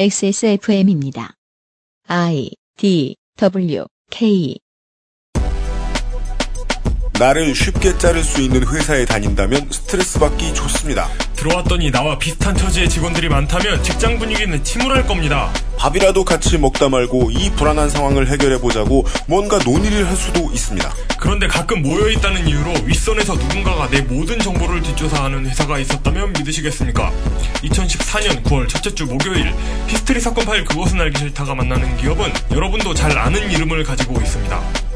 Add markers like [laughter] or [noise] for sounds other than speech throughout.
XSFM입니다. I D W K 나를 쉽게 자를 수 있는 회사에 다닌다면 스트레스 받기 좋습니다. 들어왔더니 나와 비슷한 처지의 직원들이 많다면 직장 분위기는 침울할 겁니다. 밥이라도 같이 먹다 말고 이 불안한 상황을 해결해 보자고 뭔가 논의를 할 수도 있습니다. 그런데 가끔 모여있다는 이유로 윗선에서 누군가가 내 모든 정보를 뒷조사하는 회사가 있었다면 믿으시겠습니까? 2014년 9월 첫째 주 목요일 히스테리 사건 파일 그것은 알기 싫다가 만나는 기업은 여러분도 잘 아는 이름을 가지고 있습니다.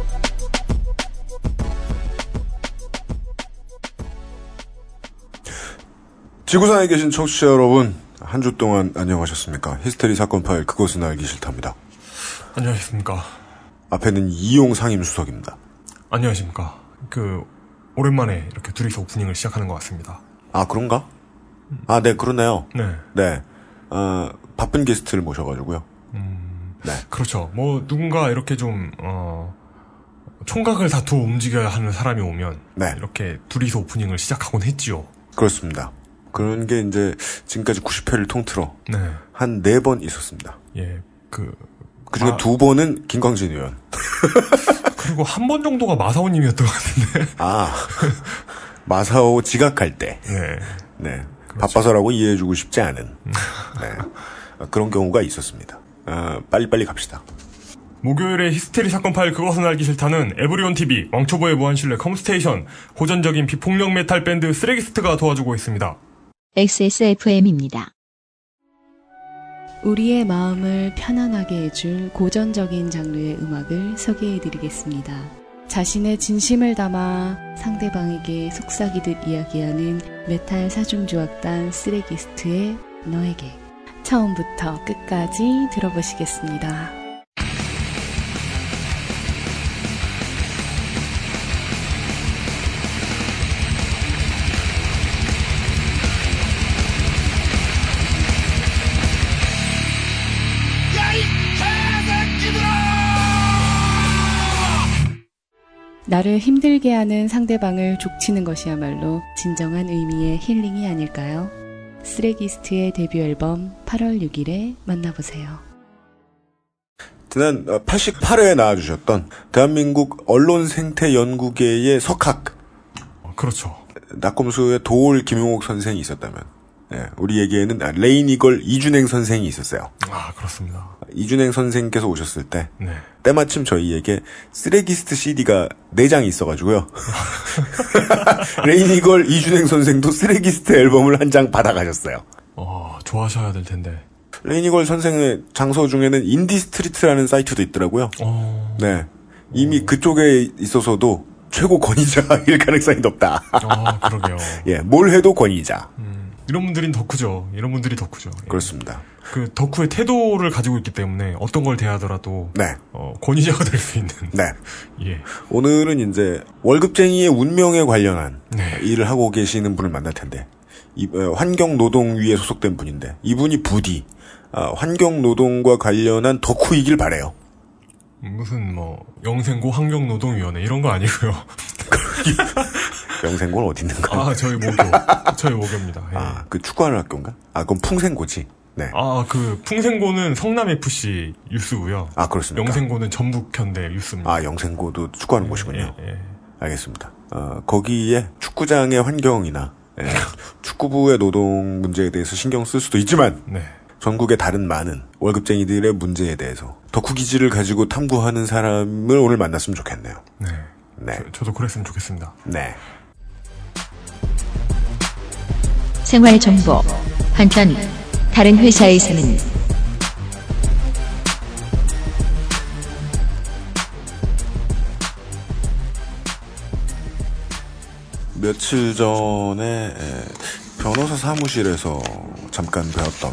지구상에 계신 청취자 여러분, 한 주 동안 안녕하셨습니까? 히스테리 사건 파일 그것은 알기 싫답니다. 안녕하십니까. 앞에는 이용 상임수석입니다. 안녕하십니까. 그 오랜만에 이렇게 둘이서 오프닝을 시작하는 것 같습니다. 아 그런가? 아 네 그렇네요. 네. 네, 어, 바쁜 게스트를 모셔가지고요. 네. 그렇죠. 뭐 누군가 이렇게 좀 어, 총각을 다투어 움직여야 하는 사람이 오면 네. 이렇게 둘이서 오프닝을 시작하곤 했지요. 그렇습니다. 그런 게 이제 지금까지 90회를 통틀어 네. 한 네 번 있었습니다. 예. 그 그 중에 아. 두 번은 김광진 의원. [laughs] 그리고 한 번 정도가 마사오님이었던 것 같은데. 아, 마사오 지각할 때. 네. 네. 바빠서라고 이해해주고 싶지 않은. 네. 어, 그런 경우가 있었습니다. 어, 빨리빨리 갑시다. 목요일에 히스테리 사건 파일 그것은 알기 싫다는 에브리온 TV, 왕초보의 무한실내 컴스테이션, 호전적인 비폭력 메탈 밴드 쓰레기스트가 도와주고 있습니다. XSFM입니다. 우리의 마음을 편안하게 해줄 고전적인 장르의 음악을 소개해 드리겠습니다. 자신의 진심을 담아 상대방에게 속삭이듯 이야기하는 메탈 사중조악단 쓰레기스트의 너에게 처음부터 끝까지 들어보시겠습니다. 나를 힘들게 하는 상대방을 족치는 것이야말로 진정한 의미의 힐링이 아닐까요? 쓰레기스트의 데뷔 앨범 8월 6일에 만나보세요. 지난 88회에 나와주셨던 대한민국 언론 생태 연구계의 석학 어, 그렇죠. 낙검수의 도올 김용옥 선생이 있었다면 예, 우리에게는 아, 레이니걸 이준행 선생이 있었어요. 아, 그렇습니다. 이준행 선생께서 오셨을 때 네. 때마침 저희에게 쓰레기스트 CD가 4장이 있어가지고요. [laughs] [laughs] 레이니걸 이준행 선생도 쓰레기스트 앨범을 한 장 받아가셨어요. 어, 좋아하셔야 될 텐데. 레이니걸 선생의 장소 중에는 인디스트리트라는 사이트도 있더라고요. 어, 네. 이미 그쪽에 있어서도 최고 권위자일 [laughs] 가능성이 높다. 아, 그러게요. 예, 뭘 해도 권위자. 음, 이런 분들인 덕후죠. 이런 분들이 덕후죠. 예. 그렇습니다. 그 덕후의 태도를 가지고 있기 때문에 어떤 걸 대하더라도 네. 어, 권위자가 될 수 있는. 네. [laughs] 예. 오늘은 이제 월급쟁이의 운명에 관련한 네. 일을 하고 계시는 분을 만날 텐데 이, 어, 환경노동위에 소속된 분인데 이분이 부디 아, 환경노동과 관련한 덕후이길 바래요. 무슨 뭐 영생고 환경노동위원회 이런 거 아니고요. [laughs] [laughs] 영생고는 어디 있는가? 아 저희 모교 [laughs] 저희 모교입니다. 예. 아, 그 축구하는 학교인가? 아, 그건 풍생고지. 네. 아, 그 풍생고는 성남 FC 유스고요. 아, 그렇습니까? 영생고는 전북 현대 유스입니다. 아, 영생고도 축구하는 곳이군요. 예, 예. 알겠습니다. 어, 거기에 축구장의 환경이나 예, [laughs] 축구부의 노동 문제에 대해서 신경 쓸 수도 있지만 네. 전국의 다른 많은 월급쟁이들의 문제에 대해서 덕후 기질을 가지고 탐구하는 사람을 오늘 만났으면 좋겠네요. 네. 네. 저, 저도 그랬으면 좋겠습니다. 네. 생활 정보. 한편 다른 회사에서는 며칠 전에 에, 변호사 사무실에서 잠깐 배웠던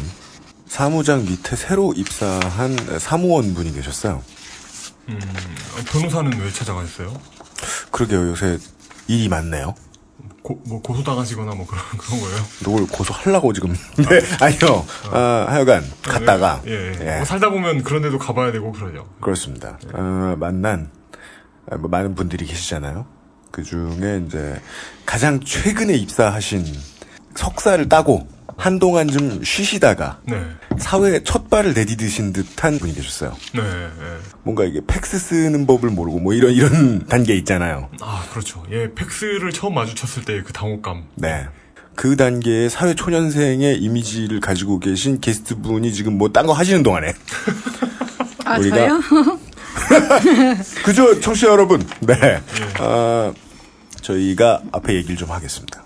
사무장 밑에 새로 입사한 사무원 분이 계셨어요. 음, 변호사는 왜 찾아가셨어요? 그러게요. 요새 일이 많네요. 고, 뭐 고소당하시거나 뭐 그런 [laughs] 그런 거예요? 누굴 고소하려고 지금. [laughs] 네, 아니요. 아, 하여간 갔다가 예, 예. 예. 뭐 살다 보면 그런 데도 가봐야 되고 그러죠. 그렇습니다. 어, 만난 아, 뭐 많은 분들이 계시잖아요. 그 중에 이제 가장 최근에 입사하신 석사를 따고 한동안 좀 쉬시다가 네. 사회에 첫 발을 내디드신 듯한 분이 계셨어요. 네. 네. 뭔가 이게 팩스 쓰는 법을 모르고 뭐 이런 이런 [laughs] 단계 있잖아요. 아, 그렇죠. 예, 팩스를 처음 마주쳤을 때 그 당혹감. 네. 그 단계의 사회 초년생의 이미지를 가지고 계신 게스트 분이 지금 뭐 딴 거 하시는 동안에 [laughs] 아, 우리가- 저요? [laughs] 그죠 청취자 여러분 네 아, 저희가 앞에 얘기를 좀 하겠습니다.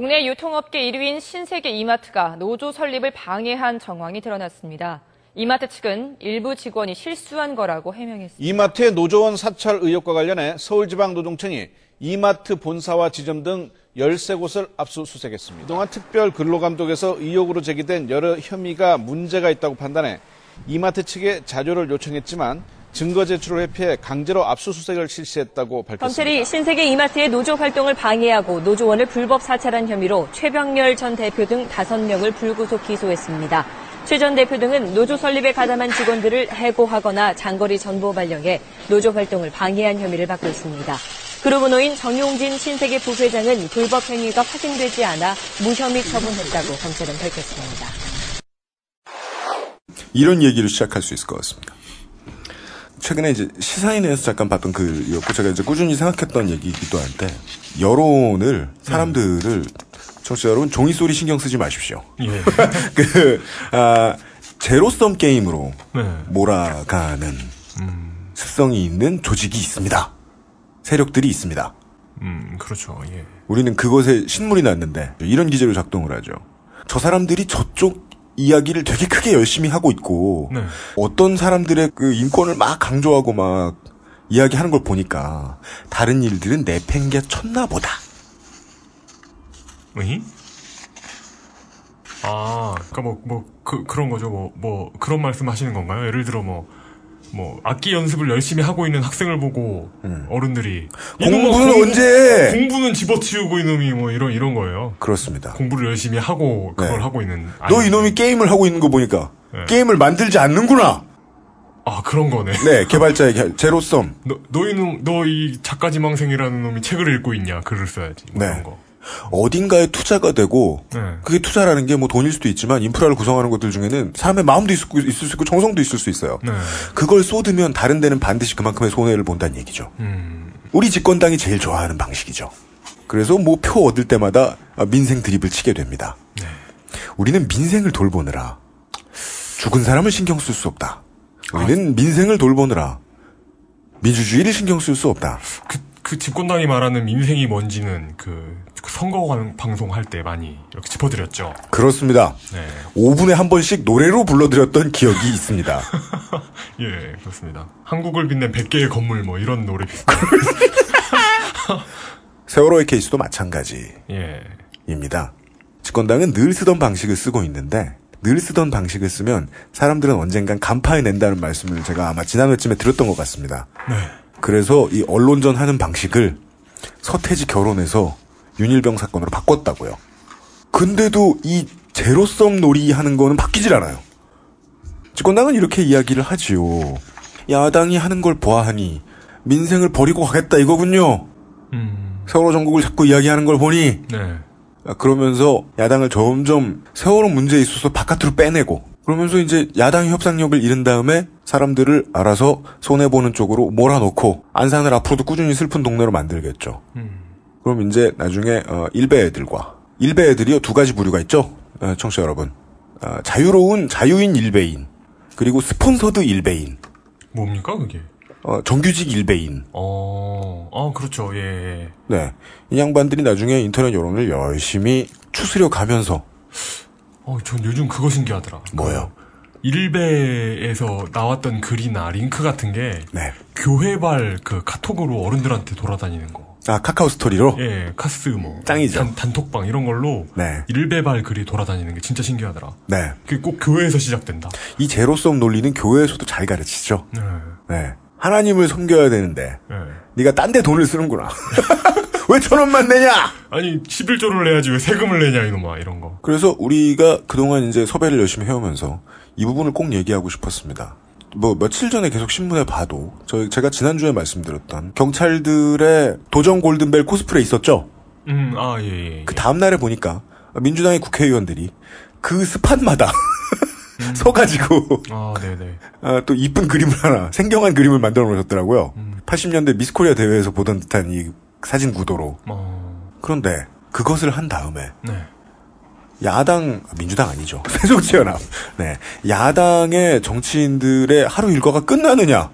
국내 유통업계 1위인 신세계 이마트가 노조 설립을 방해한 정황이 드러났습니다. 이마트 측은 일부 직원이 실수한 거라고 해명했습니다. 이마트의 노조원 사찰 의혹과 관련해 서울지방노동청이 이마트 본사와 지점 등 13곳을 압수수색했습니다. 그동안 특별 근로감독에서 의혹으로 제기된 여러 혐의가 문제가 있다고 판단해 이마트 측에 자료를 요청했지만 증거 제출을 회피해 강제로 압수수색을 실시했다고 밝혔습니다. 검찰이 신세계 이마트의 노조 활동을 방해하고 노조원을 불법 사찰한 혐의로 최병렬 전 대표 등 5명을 불구속 기소했습니다. 최 전 대표 등은 노조 설립에 가담한 직원들을 해고하거나 장거리 전보 발령해 노조 활동을 방해한 혐의를 받고 있습니다. 그룹은호인 정용진 신세계 부회장은 불법 행위가 확인되지 않아 무혐의 처분했다고 검찰은 밝혔습니다. 이런 얘기를 시작할 수 있을 것 같습니다. 최근에 이제 시사인에서 잠깐 봤던 글이었고 제가 이제 꾸준히 생각했던 얘기이기도 한데 여론을 사람들을 청취자 여러분 종이 소리 신경 쓰지 마십시오. 예. [laughs] 그 아, 제로섬 게임으로 네. 몰아가는 음, 습성이 있는 조직이 있습니다. 세력들이 있습니다. 음, 그렇죠. 예. 우리는 그것에 신물이 났는데 이런 기제로 작동을 하죠. 저 사람들이 저쪽 이야기를 되게 크게 열심히 하고 있고 네. 어떤 사람들의 그 인권을 막 강조하고 막 이야기하는 걸 보니까 다른 일들은 내팽개 쳤나 보다. 응? 아, 그니까 뭐, 뭐, 그, 그런 거죠. 뭐, 뭐, 그런 말씀 하시는 건가요? 예를 들어 뭐, 뭐, 악기 연습을 열심히 하고 있는 학생을 보고, 어른들이. 음. 공부는 공부- 언제? 공부는 집어치우고 이놈이 뭐, 이런, 이런 거예요. 그렇습니다. 공부를 열심히 하고, 그걸 네. 하고 있는. 너 아이- 이놈이 게임을 하고 있는 거 보니까 네. 게임을 만들지 않는구나. 아, 그런 거네. 네, 개발자의 개- 제로섬. 너, 너 이놈, 너 이 작가 지망생이라는 놈이 책을 읽고 있냐? 글을 써야지. 뭐 네. 이런 거. 어딘가에 투자가 되고 네. 그게 투자라는 게 뭐 돈일 수도 있지만 인프라를 구성하는 것들 중에는 사람의 마음도 있을, 수- 있을 수 있고 정성도 있을 수 있어요. 네. 그걸 쏟으면 다른 데는 반드시 그만큼의 손해를 본다는 얘기죠. 음, 우리 집권당이 제일 좋아하는 방식이죠. 그래서 뭐 표 얻을 때마다 아, 민생 드립을 치게 됩니다. 네. 우리는 민생을 돌보느라 죽은 사람을 신경 쓸 수 없다. 우리는 민생을 돌보느라 민주주의를 신경 쓸 수 없다. 그, 그 집권당이 말하는 민생이 뭔지는 그, 그 선거 관- 방송 할 때 많이 이렇게 짚어드렸죠. 그렇습니다. 네. 5분에 한 번씩 노래로 불러드렸던 기억이 있습니다. [laughs] 예, 그렇습니다. 한국을 빛낸 100개의 건물 뭐 이런 노래 비슷. [laughs] 세월호의 케이스도 마찬가지입니다. 예. 집권당은 늘 쓰던 방식을 쓰고 있는데 늘 쓰던 방식을 쓰면 사람들은 언젠간 간파해 낸다는 말씀을 제가 아마 지난 회쯤에 드렸던 것 같습니다. 네. 그래서 이 언론전 하는 방식을 서태지 결혼해서 윤일병 사건으로 바꿨다고요. 근데도 이 제로섬 놀이 하는 거는 바뀌질 않아요. 집권당은 이렇게 이야기를 하지요. 야당이 하는 걸 보아하니 민생을 버리고 가겠다 이거군요. 음, 세월호 전국을 자꾸 이야기하는 걸 보니 네. 아, 그러면서 야당을 점점 세월호 문제에 있어서 바깥으로 빼내고 그러면서 이제 야당의 협상력을 잃은 다음에 사람들을 알아서 손해보는 쪽으로 몰아놓고 안산을 앞으로도 꾸준히 슬픈 동네로 만들겠죠. 음, 그럼 이제 나중에 어, 일베 애들과 일베 애들이요 두 가지 부류가 있죠. 어, 청취자 여러분 아, 자유로운 자유인 일베인 그리고 sponsored 일베인 뭡니까, 그게? 어, 정규직 일베인 어, 아, 그렇죠. 예, 예. 네. 이 양반들이 나중에 인터넷 여론을 열심히 추스려 가면서 어, 전 요즘 그거 신기하더라. 뭐요? 그 일베에서 나왔던 글이나 링크 같은 게 네. 교회발 그 카톡으로 어른들한테 돌아다니는 거. 아 카카오 스토리로 예, 카스 뭐 짱이죠. 단, 톡방 이런 걸로 네. 일베발 글이 돌아다니는 게 진짜 신기하더라. 네. 그게 꼭 교회에서 시작된다. 이 제로섬 논리는 교회에서도 잘 가르치죠. 네. 네. 하나님을 섬겨야 되는데 예. 네가 딴 데 돈을 쓰는구나. [laughs] 왜 천 원만 내냐? 아니 11조를 내야지 왜 세금을 내냐 이놈아 이런 거. 그래서 우리가 그동안 이제 섭외를 열심히 해오면서 이 부분을 꼭 얘기하고 싶었습니다. 뭐 며칠 전에 계속 신문에 봐도 저 제가 지난주에 말씀드렸던 경찰들의 도전 골든벨 코스프레 있었죠. 음, 아 예, 예. 그 다음 날에 보니까 민주당의 국회의원들이 그 스팟마다 [laughs] 서가지고 아, 네네. 아, 또 이쁜 그림을 하나 생경한 그림을 만들어 놓으셨더라고요. 80년대 미스코리아 대회에서 보던 듯한 이 사진 구도로. 어, 그런데 그것을 한 다음에 네. 야당 민주당 아니죠. [laughs] 새정치연합. 네. 야당의 정치인들의 하루 일과가 끝나느냐?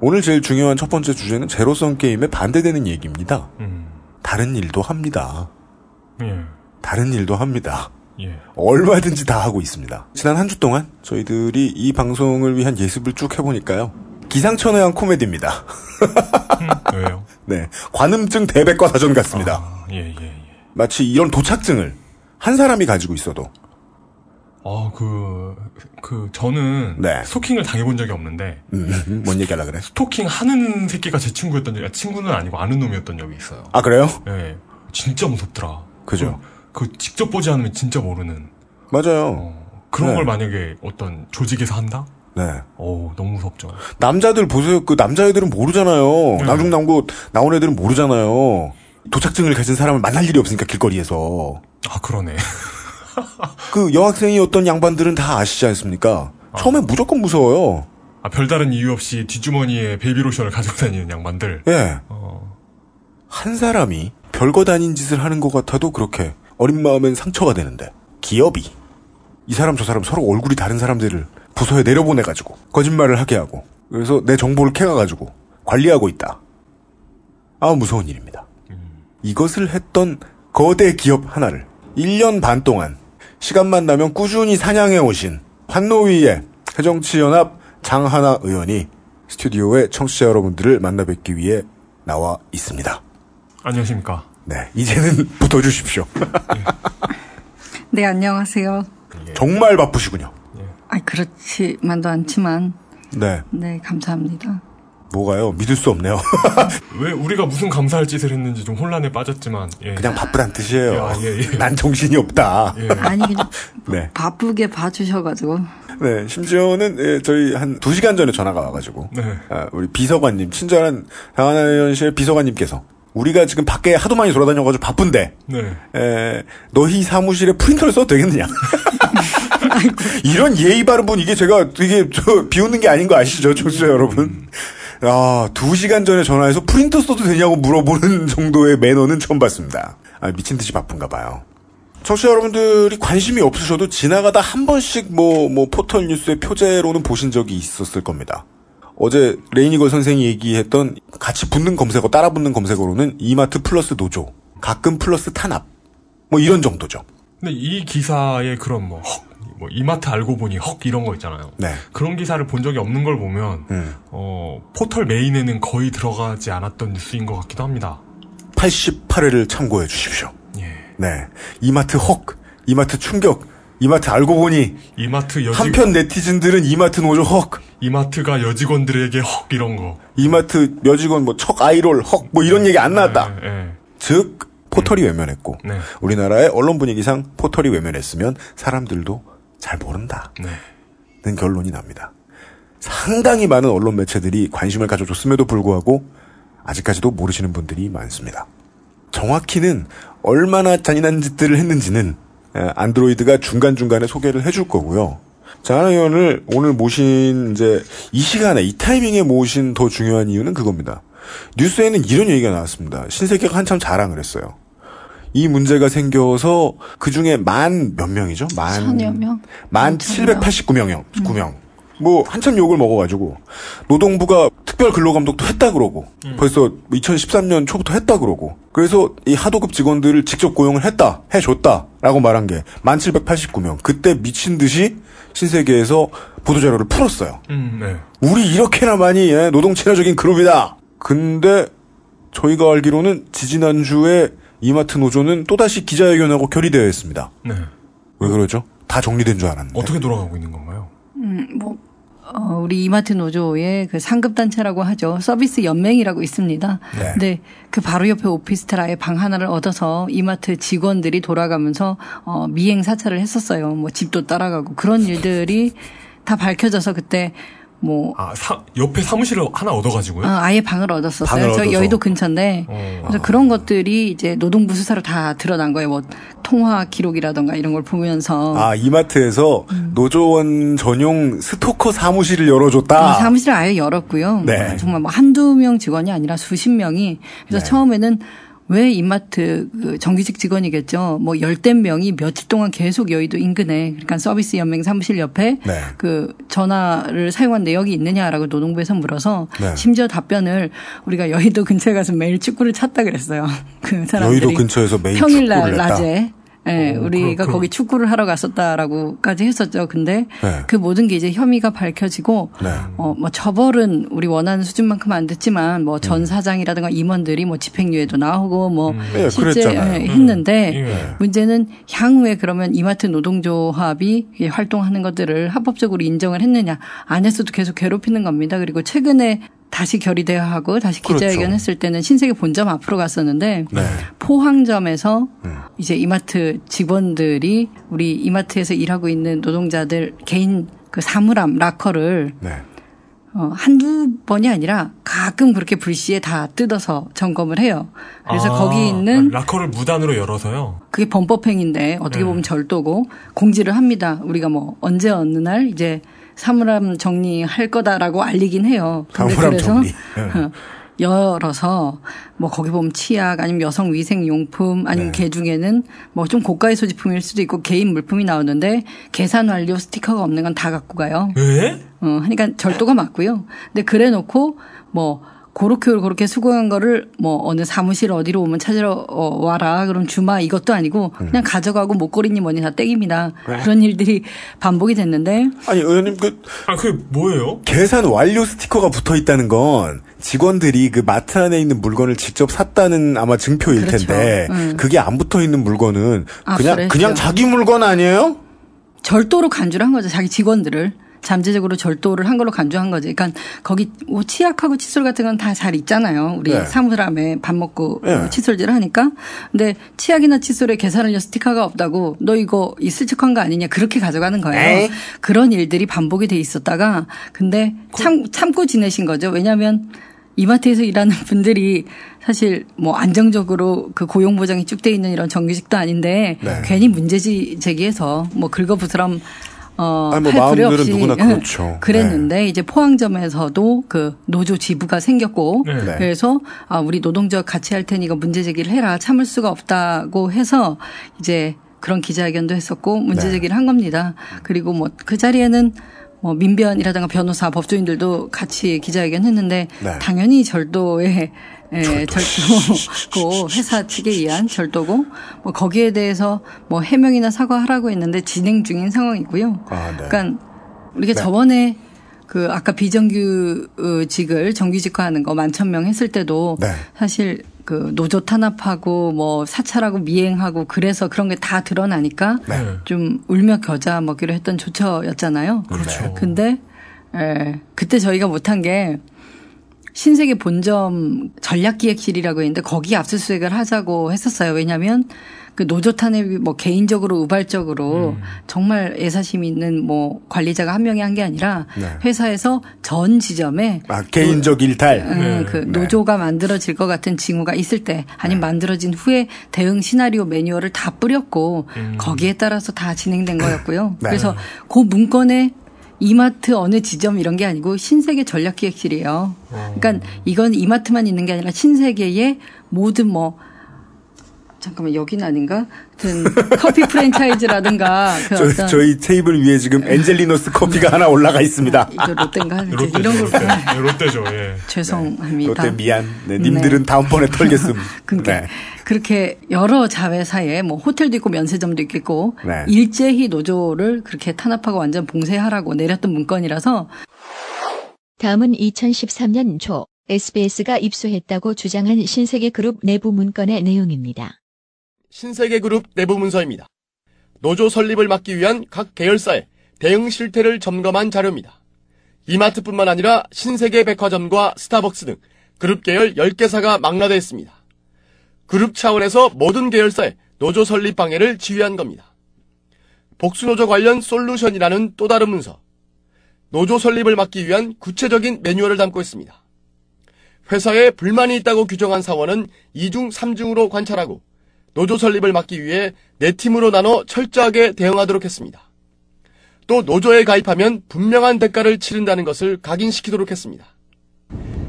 오늘 제일 중요한 첫 번째 주제는 제로섬 게임에 반대되는 얘기입니다. 음, 다른 일도 합니다. 예, 다른 일도 합니다. 예. 얼마든지 다 하고 있습니다. 지난 한 주 동안 저희들이 이 방송을 위한 예습을 쭉 해보니까요. 기상천외한 코미디입니다. 음, 왜요? [laughs] 네. 관음증 대백과 사전 같습니다. 아, 예, 예, 예. 마치 이런 도착증을 한 사람이 가지고 있어도 아, 그, 그, 저는 네. 스토킹을 당해본 적이 없는데, 음, 뭔 얘기 하려 그래 스토킹 하는 새끼가 제 친구였던 적이, 아, 친구는 아니고 아는 놈이었던 적이 있어요. 아 그래요? 예. 진짜 무섭더라. 그죠. 그, 그 직접 보지 않으면 진짜 모르는. 맞아요. 어, 그런 네. 걸 만약에 어떤 조직에서 한다? 네. 어우, 너무 무섭죠. 남자들 보세요. 그 남자애들은 모르잖아요. 네. 남중남고 나온 애들은 모르잖아요. 도착증을 가진 사람을 만날 일이 없으니까 길거리에서. 아, 그러네. 그 여학생이 어떤 양반들은 다 아시지 않습니까? 처음에 무조건 무서워요. 아, 별다른 이유 없이 뒷주머니에 베이비로션을 가지고 다니는 양반들. 예. 어, 한 사람이 별거 다닌 짓을 하는 것 같아도 그렇게 어린 마음엔 상처가 되는데 기업이 이 사람 저 사람 서로 얼굴이 다른 사람들을 부서에 내려보내가지고 거짓말을 하게 하고 그래서 내 정보를 캐가가지고 관리하고 있다. 아 무서운 일입니다. 이것을 했던 거대 기업 하나를 1년 반 동안 시간만 나면 꾸준히 사냥해 오신 환노위의 새정치연합 장하나 의원이 스튜디오에 청취자 여러분들을 만나 뵙기 위해 나와 있습니다. 안녕하십니까. 네, 이제는 [laughs] 붙어주십시오. 네, 안녕하세요. 정말 바쁘시군요. 아, 그렇지만도 않지만, 네, 네, 감사합니다. 뭐가요? 믿을 수 없네요. [laughs] 왜 우리가 무슨 감사할 짓을 했는지 좀 혼란에 빠졌지만, 예. 그냥 바쁘단 뜻이에요. 아, 예, 예. 난 정신이 없다. 예. 아니, 그냥 [laughs] 네, 바쁘게 봐주셔가지고, 네, 심지어는 예, 저희 한 두 시간 전에 전화가 와가지고 네. 아, 우리 비서관님 친절한 장하나 의원실 비서관님께서 우리가 지금 밖에 하도 많이 돌아다녀가지고 바쁜데 네. 에, 너희 사무실에 프린터를 써도 되겠느냐? [laughs] 이런 예의 바른 분 이게 제가 이게 저 비웃는 게 아닌 거 아시죠, 청취자 여러분? 아, 두 시간 전에 전화해서 프린터 써도 되냐고 물어보는 [laughs] 정도의 매너는 처음 봤습니다. 아, 미친 듯이 바쁜가 봐요. 청취자 여러분들이 관심이 없으셔도 지나가다 한 번씩 뭐, 뭐, 포털 뉴스의 표제로는 보신 적이 있었을 겁니다. 어제 레이니걸 선생이 얘기했던 같이 붙는 검색어, 따라 붙는 검색어로는 이마트 플러스 노조, 가끔 플러스 탄압, 뭐 이런 정도죠. 근데 이 기사에 그런 뭐, 헉, 뭐, 이마트 알고 보니 헉, 이런 거 있잖아요. 네. 그런 기사를 본 적이 없는 걸 보면, 음. 어, 포털 메인에는 거의 들어가지 않았던 뉴스인 것 같기도 합니다. 88회를 참고해 주십시오. 예. 네. 이마트 헉, 이마트 충격, 이마트 알고 보니 이마트 여직, 한편 네티즌들은 이마트 노조 헉, 이마트가 여직원들에게 헉, 이런 거. 이마트 여직원 뭐 척 아이롤 헉, 뭐 이런 얘기 안 나왔다. 예, 예. 즉 포털이 외면했고 네. 우리나라의 언론 분위기상 포털이 외면했으면 사람들도 잘 모른다는 네. 결론이 납니다. 상당히 많은 언론 매체들이 관심을 가져줬음에도 불구하고 아직까지도 모르시는 분들이 많습니다. 정확히는 얼마나 잔인한 짓들을 했는지는 에, 안드로이드가 중간중간에 소개를 해줄 거고요. 장하나 의원을 오늘 모신 이제 이 시간에 이 타이밍에 모신 더 중요한 이유는 그겁니다. 뉴스에는 이런 얘기가 나왔습니다. 신세계가 한참 자랑을 했어요. 이 문제가 생겨서 그 중에 만 몇 명이죠? 만 천여 명? 만 천여 명. 789명, 9명. 뭐 한참 욕을 먹어가지고 노동부가 특별 근로감독도 했다 그러고 벌써 2013년 초부터 했다 그러고 그래서 이 하도급 직원들을 직접 고용을 했다 해줬다 라고 말한 게 1789명 그때 미친 듯이 신세계에서 보도자료를 풀었어요. 음, 네. 우리 이렇게나 많이 예, 노동 친화적인 그룹이다. 근데 저희가 알기로는 지지난주에 이마트 노조는 또다시 기자회견하고 결의되어 있습니다. 네. 왜 그러죠? 다 정리된 줄 알았는데. 어떻게 돌아가고 있는 건가요? 음, 뭐, 어, 우리 이마트 노조의 그 상급단체라고 하죠. 서비스 연맹이라고 있습니다. 네. 근데 그 바로 옆에 오피스텔 방 하나를 얻어서 이마트 직원들이 돌아가면서 어, 미행 사찰을 했었어요. 뭐 집도 따라가고 그런 일들이 다 밝혀져서 그때 뭐 아, 사- 옆에 사무실을 하나 얻어가지고요? 아, 아예 방을 얻었었어요. 방을 저 얻어서. 여의도 근처인데 어. 그래서 그런 것들이 이제 노동부 수사로 다 드러난 거예요. 뭐 통화 기록이라던가 이런 걸 보면서 아, 이마트에서 노조원 전용 스토커 사무실을 열어줬다. 음, 사무실을 아예 열었고요. 네. 정말 뭐 한두 명 직원이 아니라 수십 명이 그래서 네. 처음에는 왜 이마트 그 정규직 직원이겠죠. 뭐 열댓 명이 며칠 동안 계속 여의도 인근에 그러니까 서비스 연맹 사무실 옆에 네. 그 전화를 사용한 내역이 있느냐라고 노동부에서 물어서 네. 심지어 답변을 우리가 여의도 근처에 가서 매일 축구를 찼다 그랬어요. [laughs] 그 사람들이 여의도 근처에서 매일 평일날? 낮에 예, 어, 우리가 그럼. 거기 축구를 하러 갔었다라고까지 했었죠. 근데 네. 그 모든 게 이제 혐의가 밝혀지고 네. 어, 뭐 처벌은 우리 원하는 수준만큼 안 됐지만 뭐 음. 전 사장이라든가 임원들이 뭐 집행유예도 나오고 뭐 예, 실제 그랬잖아요. 예, 했는데 예. 문제는 향후에 그러면 이마트 노동조합이 이 활동하는 것들을 합법적으로 인정을 했느냐 안 했어도 계속 괴롭히는 겁니다. 그리고 최근에 다시 결의대화 하고 다시 기자회견 그렇죠. 했을 때는 신세계 본점 앞으로 갔었는데 네. 포항점에서 음. 이제 이마트 직원들이 우리 이마트에서 일하고 있는 노동자들 개인 그 사물함 라커를 네. 어, 한두 번이 아니라 가끔 그렇게 불시에 다 뜯어서 점검을 해요. 그래서 아, 거기 있는 라커를 무단으로 열어서요. 그게 범법행위인데 어떻게 네. 보면 절도고 공지를 합니다. 우리가 뭐 언제 어느 날 이제 사물함 정리할 거다라고 알리긴 해요. 사물함 정리. 네. [laughs] 열어서 뭐 거기 보면 치약 아니면 여성 위생 용품 아니면 네. 개 중에는 뭐 좀 고가의 소지품일 수도 있고 개인 물품이 나오는데 계산 완료 스티커가 없는 건 다 갖고 가요. 왜? 어, 그러니까 절도가 맞고요. 근데 그래 놓고 뭐 그렇게 그렇게 수고한 거를 뭐 어느 사무실 어디로 오면 찾으러 어, 와라. 그럼 주마 이것도 아니고 음. 그냥 가져가고 목걸이니 뭐니 다 땡깁니다. 네. 그런 일들이 반복이 됐는데 아니, 의원님, 그, 아, 그게 뭐예요? 계산 완료 스티커가 붙어 있다는 건 직원들이 그 마트 안에 있는 물건을 직접 샀다는 아마 증표일 그렇죠. 텐데 음. 그게 안 붙어 있는 물건은 아, 그냥 그랬죠. 그냥 자기 물건 아니에요? 절도로 간주를 한 거죠. 자기 직원들을. 잠재적으로 절도를 한 걸로 간주한 거지. 그러니까 거기 뭐 치약하고 칫솔 같은 건 다 잘 있잖아요. 우리 네. 사무람에 밥 먹고 네. 어, 칫솔질을 하니까. 근데 치약이나 칫솔에 계산을려 스티커가 없다고 너 이거 있을 척한 거 아니냐 그렇게 가져가는 거예요. 에이. 그런 일들이 반복이 돼 있었다가 근데 참 참고 지내신 거죠. 왜냐하면 이마트에서 일하는 [laughs] 분들이 사실 뭐 안정적으로 그 고용 보장이 쭉 돼 있는 이런 정규직도 아닌데 네. 괜히 문제 제기해서 뭐 긁어부스럼 어, 아니, 뭐할 필요 마음들은 없이 누구나 응, 그렇죠. 그랬는데 이제 포항점에서도 그 노조 지부가 생겼고 네. 네. 그래서 아 우리 노동조합 같이 할 테니 이거 문제 제기를 해라 참을 수가 없다고 해서 이제 그런 기자회견도 했었고 문제 네. 제기를 한 겁니다. 그리고 뭐 그 자리에는 뭐 민변이라든가 변호사, 법조인들도 같이 기자회견 했는데 네. 당연히 절도에 예, 절도고 [laughs] 회사 측에 의한 절도고 뭐 거기에 대해서 뭐 해명이나 사과하라고 했는데 진행 중인 상황이고요. 아, 네. 그러니까 우리가 네. 저번에 그 아까 비정규직을 정규직화하는 거 만천 명 했을 때도 네. 사실 그 노조 탄압하고 뭐 사찰하고 미행하고 그래서 그런 게 다 드러나니까 네. 좀 울며 겨자 먹기로 했던 조처였잖아요. 그렇죠. 근데 에, 그때 저희가 못한 게 신세계 본점 전략기획실이라고 있는데 거기 압수수색을 하자고 했었어요. 왜냐하면 그 노조 탄압이 뭐 개인적으로 우발적으로 음. 정말 애사심 있는 뭐 관리자가 한 명이 한 게 아니라 네. 회사에서 전 지점에 아, 개인적 일탈. 음, 네. 그 네. 노조가 만들어질 것 같은 징후가 있을 때 아니면 만들어진 후에 대응 시나리오 매뉴얼을 다 뿌렸고 음. 거기에 따라서 다 진행된 거였고요. 네. 그래서 그 문건에 이마트 어느 지점 이런 게 아니고 신세계 전략기획실이에요. 어. 그러니까 이건 이마트만 있는 게 아니라 신세계의 모든 뭐 잠깐만 여기는 아닌가? 하여튼 [laughs] 커피 프랜차이즈라든가 그 저, 어떤 저희 테이블 위에 지금 엔젤리노스 커피가 하나 올라가 있습니다. [laughs] 이거 롯데인가? 롯데, 이런 걸 롯데. 네, 롯데죠, 예. 죄송합니다. 롯데 미안. 네, 님들은 다음번에 [laughs] 털겠음. 그러니까 네. 그렇게 여러 자회사에 뭐 호텔도 있고 면세점도 있겠고 네. 일제히 노조를 그렇게 탄압하고 완전 봉쇄하라고 내렸던 문건이라서 다음은 2013년 초 SBS가 입수했다고 주장한 신세계그룹 내부 문건의 내용입니다. 신세계그룹 내부 문서입니다. 노조 설립을 막기 위한 각 계열사의 대응 실태를 점검한 자료입니다. 이마트뿐만 아니라 신세계 백화점과 스타벅스 등 그룹 계열 10개사가 망라됐습니다. 그룹 차원에서 모든 계열사의 노조 설립 방해를 지휘한 겁니다. 복수노조 관련 솔루션이라는 또 다른 문서. 노조 설립을 막기 위한 구체적인 매뉴얼을 담고 있습니다. 회사에 불만이 있다고 규정한 사원은 2중, 3중으로 관찰하고 노조 설립을 막기 위해 네 팀으로 나눠 철저하게 대응하도록 했습니다. 또 노조에 가입하면 분명한 대가를 치른다는 것을 각인시키도록 했습니다.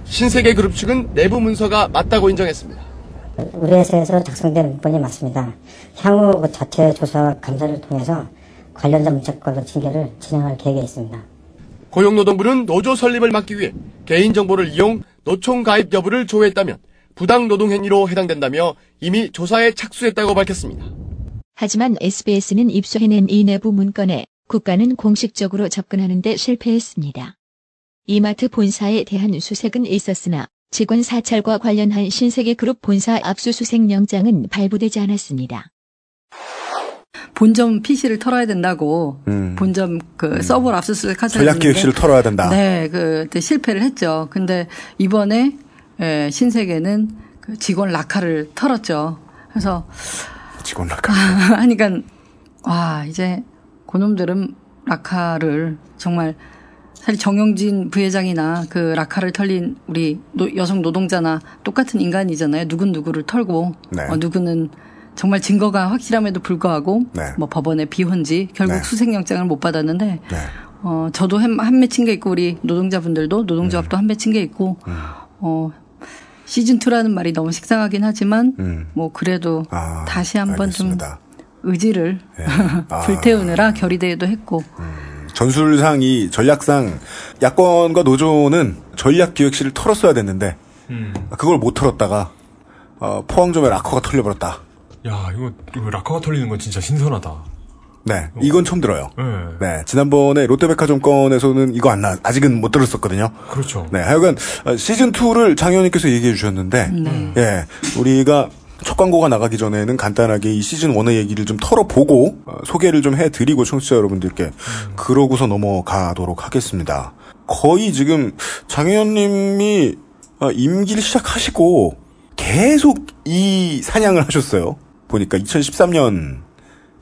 신세계 그룹 측은 내부 문서가 맞다고 인정했습니다. 우리 회사에서 작성된 문건이 맞습니다. 향후 그 자체 조사 감사를 통해서 관련자 문자권로 징계를 진행할 계획에 있습니다. 고용노동부는 노조 설립을 막기 위해 개인정보를 이용 노총 가입 여부를 조회했다면 부당 노동 행위로 해당된다며 이미 조사에 착수했다고 밝혔습니다. 하지만 SBS는 입수해낸 이 내부 문건에 국가는 공식적으로 접근하는 데 실패했습니다. 이마트 본사에 대한 수색은 있었으나 직원 사찰과 관련한 신세계 그룹 본사 압수수색 영장은 발부되지 않았습니다. 본점 PC를 털어야 된다고 음. 본점 그 서버를 압수수색 하자 전략 기획실을 털어야 된다. 네, 그때 실패를 했죠. 근데 이번에 에, 신세계는 그 직원 라카를 털었죠. 그래서 직원 락카. [laughs] 하니까 와 이제 그놈들은 라커를 정말 사실 정용진 부회장이나 그 라커를 털린 우리 노- 여성 노동자나 똑같은 인간이잖아요. 누군 누구를 털고 네. 어, 누구는 정말 증거가 확실함에도 불구하고 네. 뭐 법원에 비혼지 결국 네. 수색영장을 못 받았는데 네. 어 저도 한, 한 맺힌 게 있고 우리 노동자분들도 노동조합도 한 맺힌 게 있고 음. 어 시즌 2라는 말이 너무 식상하긴 하지만 음. 뭐 그래도 아, 다시 한번 좀. 의지를 예. [laughs] 아. 불태우느라 결의대회도 했고 전술상 이 전략상 야권과 노조는 전략 기획실을 털었어야 됐는데 음. 그걸 못 털었다가 어, 포항점에 락커가 털려버렸다. 야, 이거, 이거 락커가 털리는 건 진짜 신선하다. 네, 이건 처음 들어요. 네. 네, 지난번에 롯데백화점 건에서는 이거 안 나, 아직은 못 들었었거든요. 그렇죠. 네, 하여간 어, 시즌 2를 장 의원님께서 얘기해 주셨는데, 네. 예, 우리가 첫 광고가 나가기 전에는 간단하게 이 시즌 1의 얘기를 좀 털어보고 어, 소개를 좀 해드리고 청취자 여러분들께 그러고서 넘어가도록 하겠습니다. 거의 지금 장 의원님이 어, 임기를 시작하시고 계속 이 사냥을 하셨어요. 보니까 2013년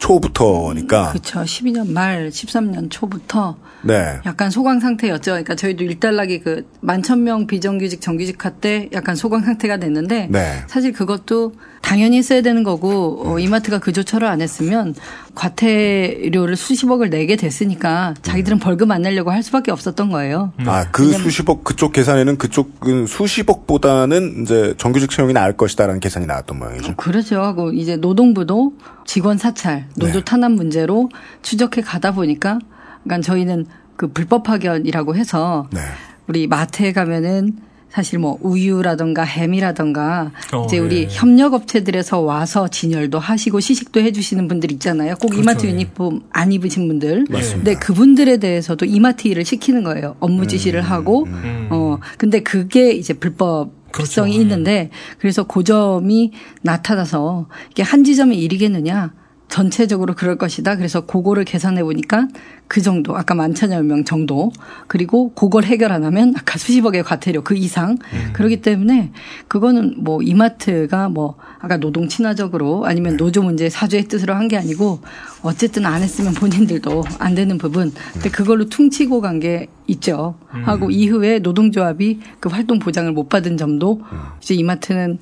초부터니까. 그렇죠. 12년 말 13년 초부터 네. 약간 소강 상태였죠. 그러니까 저희도 일단락이 그 만천 명 비정규직 정규직화 때 약간 소강 상태가 됐는데 네. 사실 그것도 당연히 했어야 되는 거고 어, 이마트가 그 조처를 안 했으면 과태료를 수십억을 내게 됐으니까 자기들은 벌금 안 내려고 할 수밖에 없었던 거예요. 아, 그 수십억, 그쪽 계산에는 그쪽은 수십억보다는 이제 정규직 채용이 나을 것이다라는 계산이 나왔던 모양이죠. 그렇죠. 하고 이제 노동부도 직원 사찰, 노조 네. 탄압 문제로 추적해 가다 보니까 그러니까 저희는 그 불법 파견이라고 해서 네. 우리 마트에 가면은 사실 뭐 우유라던가 햄이라던가 어, 이제 우리 예. 협력업체들에서 와서 진열도 하시고 시식도 해주시는 분들 있잖아요. 꼭 이마트 그렇죠, 예. 유니폼 안 입으신 분들. 맞습니다. 근데 그분들에 대해서도 이마트 일을 시키는 거예요. 업무 지시를 하고 음. 어 근데 그게 이제 불법 그렇죠. 성이 예. 있는데 그래서 그 점이 나타나서 이게 한 지점의 일이겠느냐 전체적으로 그럴 것이다. 그래서 그거를 계산해 보니까 그 정도 아까 만 천여 명 정도. 그리고 그걸 해결 안 하면 아까 수십억의 과태료 그 이상. 그렇기 때문에 그거는 뭐 이마트가 뭐 아까 노동 친화적으로 아니면 노조 문제 사죄의 뜻으로 한 게 아니고 어쨌든 안 했으면 본인들도 안 되는 부분. 근데 그걸로 퉁치고 간 게 있죠. 하고 이후에 노동조합이 그 활동 보장을 못 받은 점도 이제 이마트는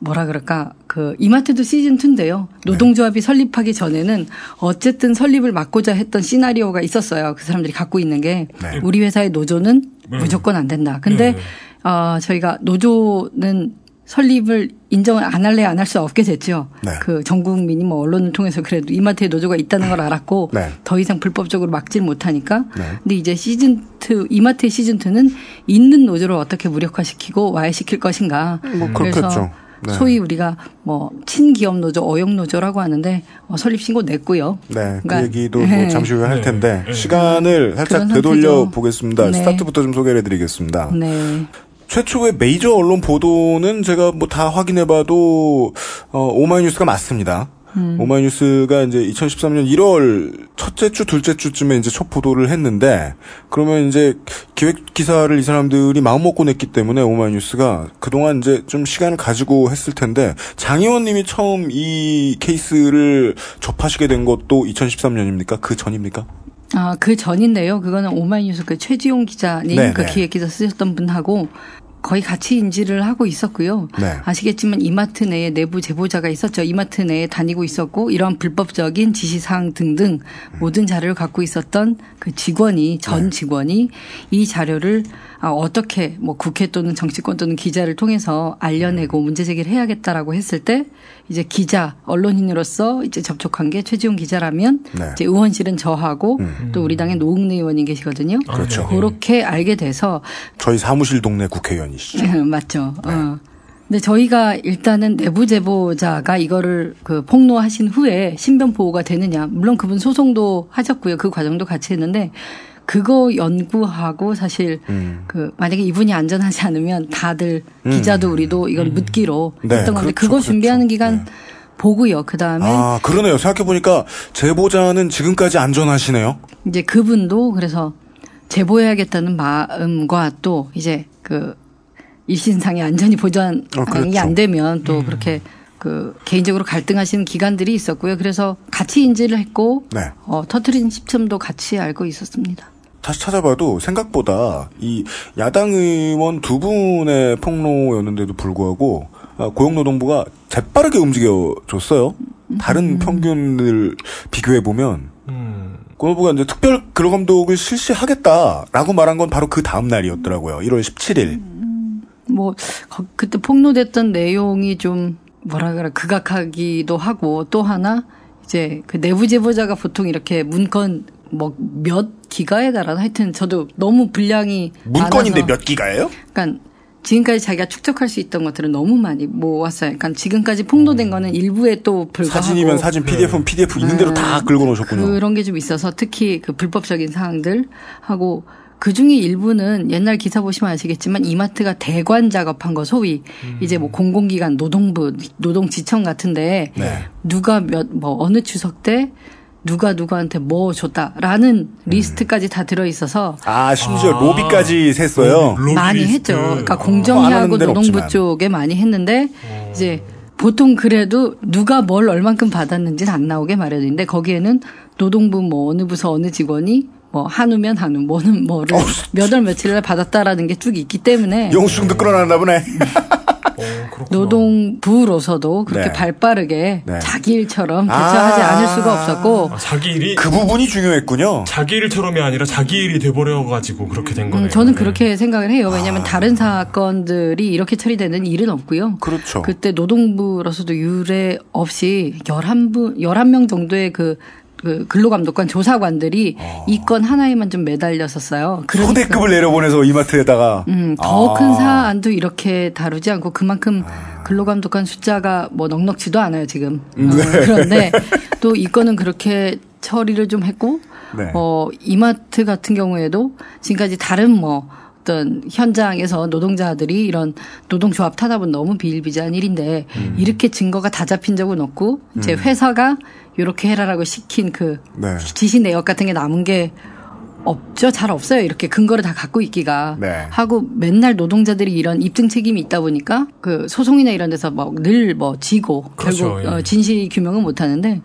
뭐라 그럴까 그 이마트도 시즌 2인데요. 노동조합이 설립하기 전에는 어쨌든 설립을 막고자 했던 시나리오가 있었어요. 그 사람들이 갖고 있는 게 네. 우리 회사의 노조는 네. 무조건 안 된다. 근데 네. 어 저희가 노조는 설립을 인정을 안 할래 안 할 수 없게 됐죠. 네. 그전 국민이 뭐 언론을 통해서 그래도 이마트에 노조가 있다는 걸 알았고 네. 더 이상 불법적으로 막질 못하니까. 네. 근데 이제 시즌 2 이마트의 시즌 2는 있는 노조를 어떻게 무력화시키고 와해시킬 것인가. 뭐 그렇겠죠. 네. 소위 우리가 뭐 친기업 노조, 어용 노조라고 하는데 어, 설립 신고 냈고요. 네, 그 그러니까, 얘기도 네. 뭐 잠시 후에 할 네. 텐데 네. 시간을 살짝 되돌려. 보겠습니다. 네. 스타트부터 좀 소개를 해드리겠습니다. 네. 최초의 메이저 언론 보도는 제가 뭐 다 확인해봐도 어, 오마이뉴스가 맞습니다. 음. 오마이뉴스가 이제 2013년 1월 첫째 주, 둘째 주쯤에 이제 첫 보도를 했는데 그러면 이제 기획 기사를 이 사람들이 마음 먹고 냈기 때문에 오마이뉴스가 그동안 이제 좀 시간을 가지고 했을 텐데 장 의원님이 처음 이 케이스를 접하시게 된 것도 2013년입니까? 그 전입니까? 아, 그 전인데요. 그거는 오마이뉴스 그 최지용 기자님 네, 그 네. 기획 기자 쓰셨던 분하고 거의 같이 인지를 하고 있었고요. 네. 아시겠지만 이마트 내에 내부 제보자가 있었죠. 이마트 내에 다니고 있었고 이런 불법적인 지시사항 등등 모든 자료를 갖고 있었던 그 직원이 전 네. 직원이 이 자료를 아, 어떻게 뭐 국회 또는 정치권 또는 기자를 통해서 알려내고 문제 제기를 해야겠다라고 했을 때 이제 기자 언론인으로서 이제 접촉한 게 최지용 기자라면 네. 이제 의원실은 저하고 음. 또 우리 당의 노웅래 의원이 계시거든요. 그렇죠. 그렇게 알게 돼서 저희 사무실 동네 국회의원이시죠. 맞죠. 어. 근데 저희가 일단은 내부 제보자가 이거를 그 폭로하신 후에 신변 보호가 되느냐. 물론 그분 소송도 하셨고요. 그 과정도 같이 했는데 그거 연구하고 사실 음. 그 만약에 이분이 안전하지 않으면 다들 음. 기자도 우리도 이걸 묻기로 네, 했던 건데 그렇죠, 그거 준비하는 그렇죠. 기간 보고요. 그 다음에 아, 그러네요. 생각해 보니까 제보자는 지금까지 안전하시네요. 이제 그분도 그래서 제보해야겠다는 마음과 또 이제 그 일신상의 안전이 보장이 어, 그렇죠. 안 되면 또 그렇게 그 개인적으로 갈등하시는 기관들이 있었고요. 그래서 같이 인지를 했고 네. 어, 터트린 시점도 같이 알고 있었습니다. 다시 찾아봐도 생각보다 이 야당 의원 두 분의 폭로였는데도 불구하고 아, 고용노동부가 재빠르게 움직여줬어요. 다른 평균을 비교해 보면 고용노부가 이제 특별 근로 감독을 실시하겠다라고 말한 건 바로 그 다음 날이었더라고요. 1월 17일. 뭐 거- 그때 폭로됐던 내용이 좀 뭐라 그래 극악하기도 하고 또 하나 이제 그 내부 제보자가 보통 이렇게 문건 뭐 몇 기가에 달하나 하여튼 저도 너무 분량이 문건인데 많아서 몇 기가예요? 그러니까 지금까지 자기가 축적할 수 있던 것들은 너무 많이 모았어요. 그러니까 지금까지 폭로된 거는 일부에 또 불과하고 음. 사진이면 사진, PDF는 PDF 있는 대로 다 긁어 놓으셨군요. 그런 게 좀 있어서 특히 그 불법적인 사항들 하고 그 중에 일부는 옛날 기사 보시면 아시겠지만 이마트가 대관 작업한 거 소위 이제 뭐 공공기관 노동부 노동지청 같은데 네. 누가 몇 뭐 어느 추석 때 누가 누구한테 뭐 줬다라는 리스트까지 다 들어 있어서 아, 심지어 로비까지 셌어요. 많이 했죠. 그러니까 안 공정위하고 데는 노동부 없지만. 쪽에 많이 했는데 이제 보통 그래도 누가 뭘 얼만큼 받았는지는 안 나오게 마련인데 거기에는 노동부 뭐 어느 부서 어느 직원이 뭐 한우면 한우 뭐는 뭐를 몇 월 며칠날 받았다라는 게 쭉 있기 때문에 영수증도 끌어놨나 보네. [laughs] 노동부로서도 그렇게 네. 발빠르게 네. 자기 일처럼 아. 대처하지 않을 수가 없었고 아, 자기 일이 그 부분이 중요했군요. 자기 일처럼이 아니라 자기 일이 돼버려 가지고 그렇게 된 거네요. 음, 저는 네. 그렇게 생각을 해요. 왜냐하면 다른 사건들이 이렇게 처리되는 일은 없고요. 그렇죠. 그때 노동부로서도 유례 없이 11분, 11명 정도의 그, 그 근로감독관 조사관들이 이건 하나에만 좀 매달렸었어요. 그러니까 소대급을 내려보내서 이마트에다가 음, 더큰 아. 사안도 이렇게 다루지 않고 그만큼 근로감독관 숫자가 뭐 넉넉지도 않아요, 지금. 네. 어, 그런데 또 이 건은 그렇게 처리를 좀 했고, 네. 어, 이마트 같은 경우에도 지금까지 다른 뭐 어떤 현장에서 노동자들이 이런 노동조합 탄압은 너무 비일비재한 일인데 음. 이렇게 증거가 다 잡힌 적은 없고 이제 회사가 이렇게 해라라고 시킨 그 네. 지시 내역 같은 게 남은 게 없죠. 잘 없어요. 이렇게 근거를 다 갖고 있기가. 네. 하고 맨날 노동자들이 이런 입증 책임이 있다 보니까 그 소송이나 이런 데서 막늘뭐 지고 그렇죠, 결국 예. 어, 진실 규명은 못 하는데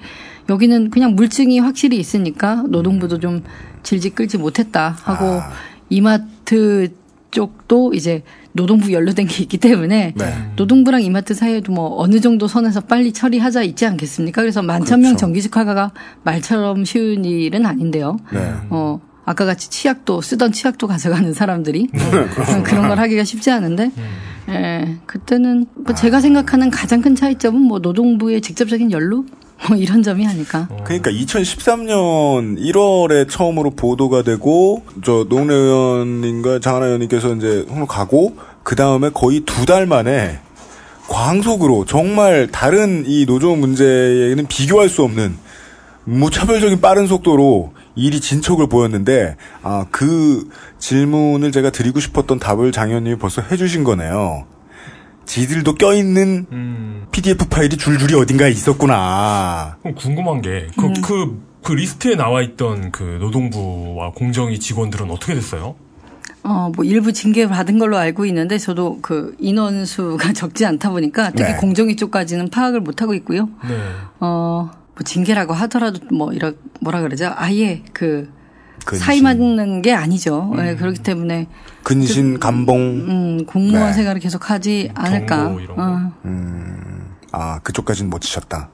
여기는 그냥 물증이 확실히 있으니까 노동부도 좀 질질 끌지 못했다 하고 아. 이마트 쪽도 이제 노동부 연루된 게 있기 때문에 네. 노동부랑 이마트 사이에도 뭐 어느 정도 선에서 빨리 처리하자 있지 않겠습니까? 그래서 만천 명 그렇죠. 정규직화가 말처럼 쉬운 일은 아닌데요. 네. 어, 아까 같이 치약도 쓰던 치약도 가져가는 사람들이 [laughs] 네, 어, 그런 걸 하기가 쉽지 않은데 음. 예, 그때는 뭐 아. 제가 생각하는 가장 큰 차이점은 뭐 노동부의 직접적인 연루 뭐 이런 점이 아닐까. 그러니까 2013년 1월에 처음으로 보도가 되고 저 노웅래 의원님과 장하나 의원님께서 이제 홍로 가고 그 다음에 거의 두 달 만에 광속으로 정말 다른 이 노조 문제에는 비교할 수 없는 무차별적인 빠른 속도로 일이 진척을 보였는데 아 그 질문을 제가 드리고 싶었던 답을 장 의원님이 벌써 해주신 거네요. 지들도 껴있는 음, PDF 파일이 줄줄이 어딘가에 있었구나. 그럼 궁금한 게, 그, 그, 그 리스트에 나와 있던 그 노동부와 공정위 직원들은 어떻게 됐어요? 어, 뭐 일부 징계 받은 걸로 알고 있는데 저도 그 인원수가 [laughs] 적지 않다 보니까 특히 네. 공정위 쪽까지는 파악을 못 하고 있고요. 네. 어, 뭐 징계라고 하더라도 뭐 이런 뭐라 그러죠? 아예 그 사이 맞는 게 아니죠. 예, 그렇기 때문에 근신, 감봉. 음, 공무원 네. 생활을 계속하지 않을까. 경고 이런 거. 어. 아, 그쪽까지는 못 치셨다.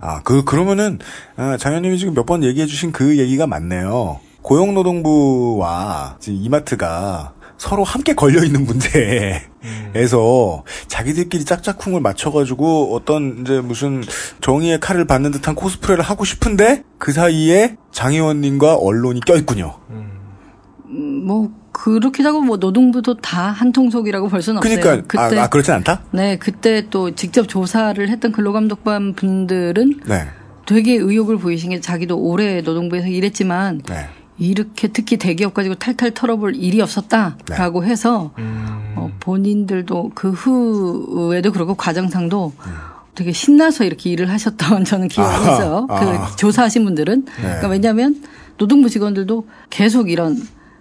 아, 그, 그러면은, 아, 장현님이 지금 몇 번 얘기해주신 그 얘기가 맞네요. 고용노동부와 지금 이마트가 서로 함께 걸려 있는 문제에서 자기들끼리 짝짝꿍을 맞춰가지고 어떤 이제 무슨 정의의 칼을 받는 듯한 코스프레를 하고 싶은데 그 사이에 장 의원님과 언론이 껴있군요. 뭐 그렇기도 하고 뭐 노동부도 다 한통속이라고 볼 수는 없어요. 그러니까, 아, 아, 그렇진 않다? 네, 그때 또 직접 조사를 했던 근로감독관 분들은 네. 되게 의욕을 보이신 게 자기도 오래 노동부에서 일했지만 네. 이렇게 특히 대기업 가지고 탈탈 털어볼 일이 없었다라고 네. 해서 음. 어, 본인들도 그 후에도 그렇고 과장상도 되게 신나서 이렇게 일을 하셨던 [laughs] 저는 기억이 음. 있어요. 아. 그 조사하신 분들은 네. 그러니까 왜냐하면 노동부 직원들도 계속 이런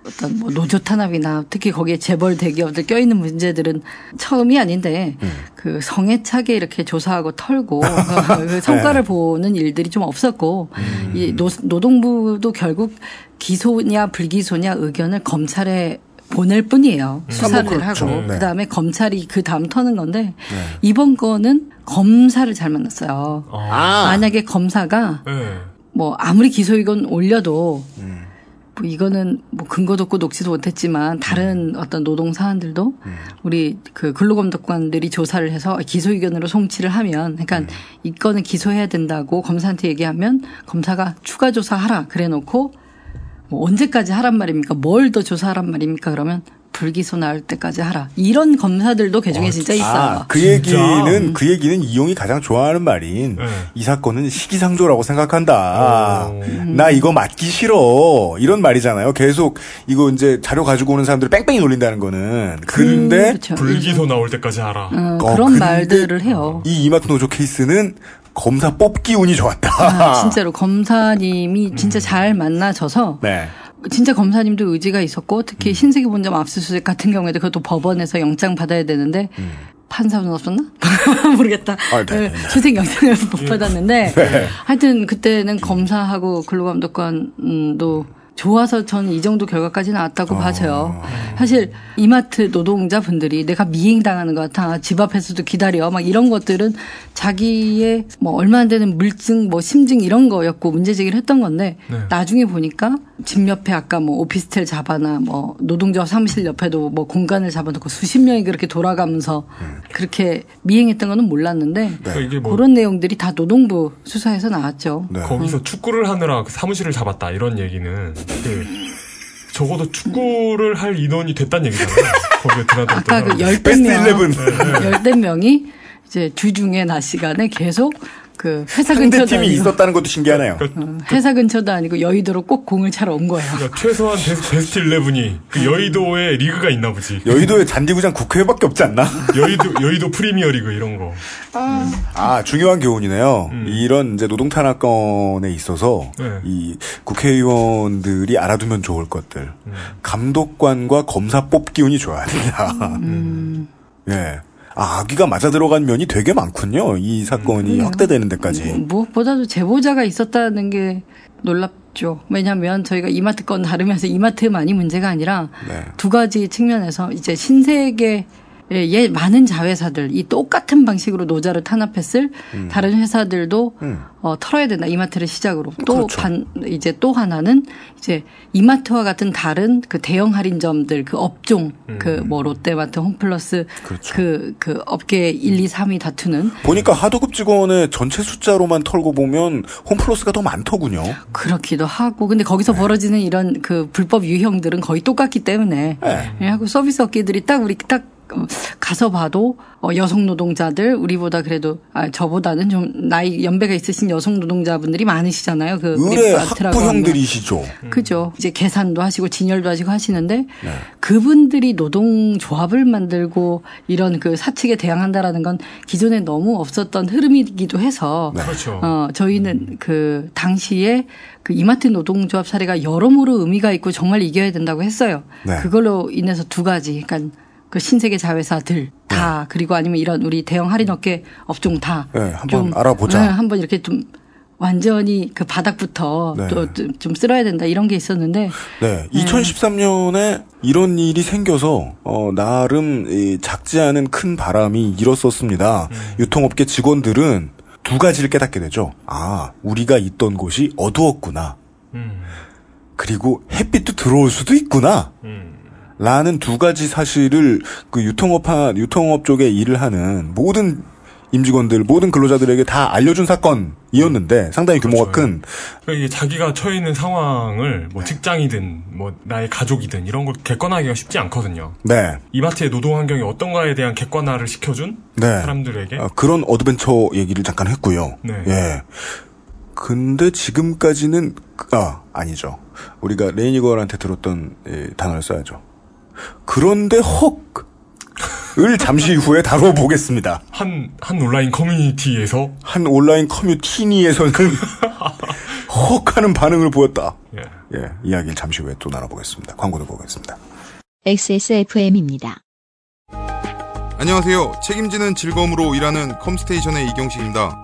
어떤 뭐 노조 탄압이나 특히 거기에 재벌 대기업들 껴있는 문제들은 처음이 아닌데 음. 그 성애차게 이렇게 조사하고 털고 [laughs] 그 성과를 보는 일들이 좀 없었고 음. 이 노, 노동부도 결국 기소냐 불기소냐 의견을 검찰에 보낼 뿐이에요. 수사를 그렇죠. 하고 네. 그다음에 검찰이 그 다음 터는 건데 이번 거는 검사를 잘 만났어요. 아. 만약에 검사가 네. 뭐 아무리 기소 의견 올려도 음. 뭐 이거는 뭐 근거도 없고 녹지도 못했지만 다른 어떤 노동 사안들도 우리 그 근로감독관들이 조사를 해서 기소 의견으로 송치를 하면 그러니까 이거는 기소해야 된다고 검사한테 얘기하면 검사가 추가 조사하라 그래 놓고 뭐 언제까지 하란 말입니까? 뭘 더 조사하란 말입니까? 그러면 불기소 나올 때까지 하라. 이런 검사들도 개중에 진짜 있어요. 아, 그 진짜? 얘기는, 그 얘기는 이용이 가장 좋아하는 말인, 네. 이 사건은 시기상조라고 생각한다. 오. 나 이거 맞기 싫어. 이런 말이잖아요. 계속, 이거 이제 자료 가지고 오는 사람들 뺑뺑이 놀린다는 거는. 근데, 그렇죠. 불기소 나올 때까지 하라. 어, 어, 그런 말들을 해요. 이 이마트 노조 케이스는 검사 뽑기 운이 좋았다. 아, 진짜로 검사님이 진짜 잘 만나져서 네. 진짜 검사님도 의지가 있었고 특히 신세계 본점 압수수색 같은 경우에도 그것도 법원에서 영장 받아야 되는데 판사는 없었나? [laughs] 모르겠다. 아, 네, 네, 네. 수색 영장을 못 받았는데 네. 하여튼 그때는 검사하고 근로감독관도 좋아서 저는 이 정도 결과까지 나왔다고 봐져요. 사실 이마트 노동자분들이 내가 미행당하는 것 같아. 집 앞에서도 기다려. 막 이런 것들은 자기의 뭐 얼마 안 되는 물증, 뭐 심증 이런 거였고 문제 제기를 했던 건데 네. 나중에 보니까 집 옆에 아까 뭐 오피스텔 잡아나 뭐 노동조합 사무실 옆에도 뭐 공간을 잡아놓고 수십 명이 그렇게 돌아가면서 그렇게 미행했던 거는 몰랐는데 그러니까 이게 뭐 그런 내용들이 다 노동부 수사에서 나왔죠. 네. 거기서 축구를 하느라 그 사무실을 잡았다 이런 얘기는 그 적어도 축구를 할 인원이 됐다는 얘기잖아요. [laughs] 거기에 드나들었던 아까 그. 열댓 명. 열댓 명이 이제 주중에 낮 시간에 계속 그 회사 근처도 팀이 아니고 있었다는 것도 신기하네요. 어, 회사 근처도 아니고 여의도로 꼭 공을 차러 온 거예요. 그러니까 최소한 베스, 베스트 11이 그 여의도에 리그가 있나 보지. 여의도에 잔디구장 국회밖에 없지 않나? [laughs] 여의도 여의도 프리미어 리그 이런 거. 아, 중요한 교훈이네요. 음. 이런 이제 노동 탄압 건에 있어서 네. 이 국회의원들이 알아두면 좋을 것들. 음. 감독관과 검사 뽑기 운이 좋아야 된다. 음. 예. [laughs] 아, 아기가 맞아 들어간 면이 되게 많군요. 이 사건이 확대되는 데까지. 무엇보다도 제보자가 있었다는 게 놀랍죠. 왜냐하면 저희가 이마트 건 다루면서 이마트만이 문제가 아니라 네. 두 가지 측면에서 이제 신세계 의 많은 자회사들 이 똑같은 방식으로 노자를 탄압했을 다른 회사들도 음. 어, 털어야 된다 이마트를 시작으로 또 그렇죠. 반 이제 또 하나는 이제 이마트와 같은 다른 그 대형 할인점들 그 업종 그뭐 롯데마트 홈플러스 그렇죠. 그, 그 업계 1, 2, 3이 다투는 보니까 하도급 직원의 전체 숫자로만 털고 보면 홈플러스가 더 많더군요. 그렇기도 하고 근데 거기서 벌어지는 이런 그 불법 유형들은 거의 똑같기 때문에 네. 예, 하고 서비스 업계들이 딱 우리 딱 어, 가서 봐도 어, 여성 노동자들 우리보다 그래도 아, 저보다는 좀 나이 연배가 있으신 여성 노동자분들이 많으시잖아요. 그 우리 의뢰. 학부형들이시죠. 그죠. 이제 계산도 하시고 진열도 하시고 하시는데 네. 그분들이 노동 조합을 만들고 이런 그 사측에 대항한다라는 건 기존에 너무 없었던 흐름이기도 해서 그렇죠. 어, 저희는 그 당시에 그 이마트 노동조합 사례가 여러모로 의미가 있고 정말 이겨야 된다고 했어요. 네. 그걸로 인해서 두 가지, 그러니까 그 신세계 자회사들 다 그리고 아니면 이런 우리 대형 할인 업계 업종 다 네, 한번 좀, 알아보자. 네, 한번 이렇게 좀 완전히 그 바닥부터 네. 또좀 쓸어야 된다 이런 게 있었는데 네, 2013년에 이런 일이 생겨서 어, 나름 이 작지 않은 큰 바람이 일었었습니다. 유통업계 직원들은 두 가지를 깨닫게 되죠. 아, 우리가 있던 곳이 어두웠구나. 음. 그리고 햇빛도 들어올 수도 있구나. 음. 라는 두 가지 사실을 그 유통업 하, 유통업 쪽에 일을 하는 모든 임직원들, 모든 근로자들에게 다 알려준 사건이었는데 상당히 규모가 그렇죠. 큰 그러니까 이게 자기가 처해 있는 상황을 뭐 직장이든 뭐 나의 가족이든 이런 걸 객관화하기가 쉽지 않거든요. 네. 이마트의 노동 환경이 어떤가에 대한 객관화를 시켜준 네. 사람들에게 어, 그런 어드벤처 얘기를 잠깐 했고요. 네. 예. 근데 지금까지는 그- 아 아니죠. 우리가 레이니걸한테 들었던 예, 단어를 써야죠. 그런데 헉을 잠시 후에 다뤄보겠습니다. 한, 한 온라인 커뮤니티에서 한 온라인 커뮤니티니에서는 헉하는 반응을 보였다. 예. 예, 이야기를 잠시 후에 또 나눠보겠습니다. 광고 듣고 오겠습니다. XSFM입니다. 안녕하세요. 책임지는 즐거움으로 일하는 컴스테이션의 이경식입니다.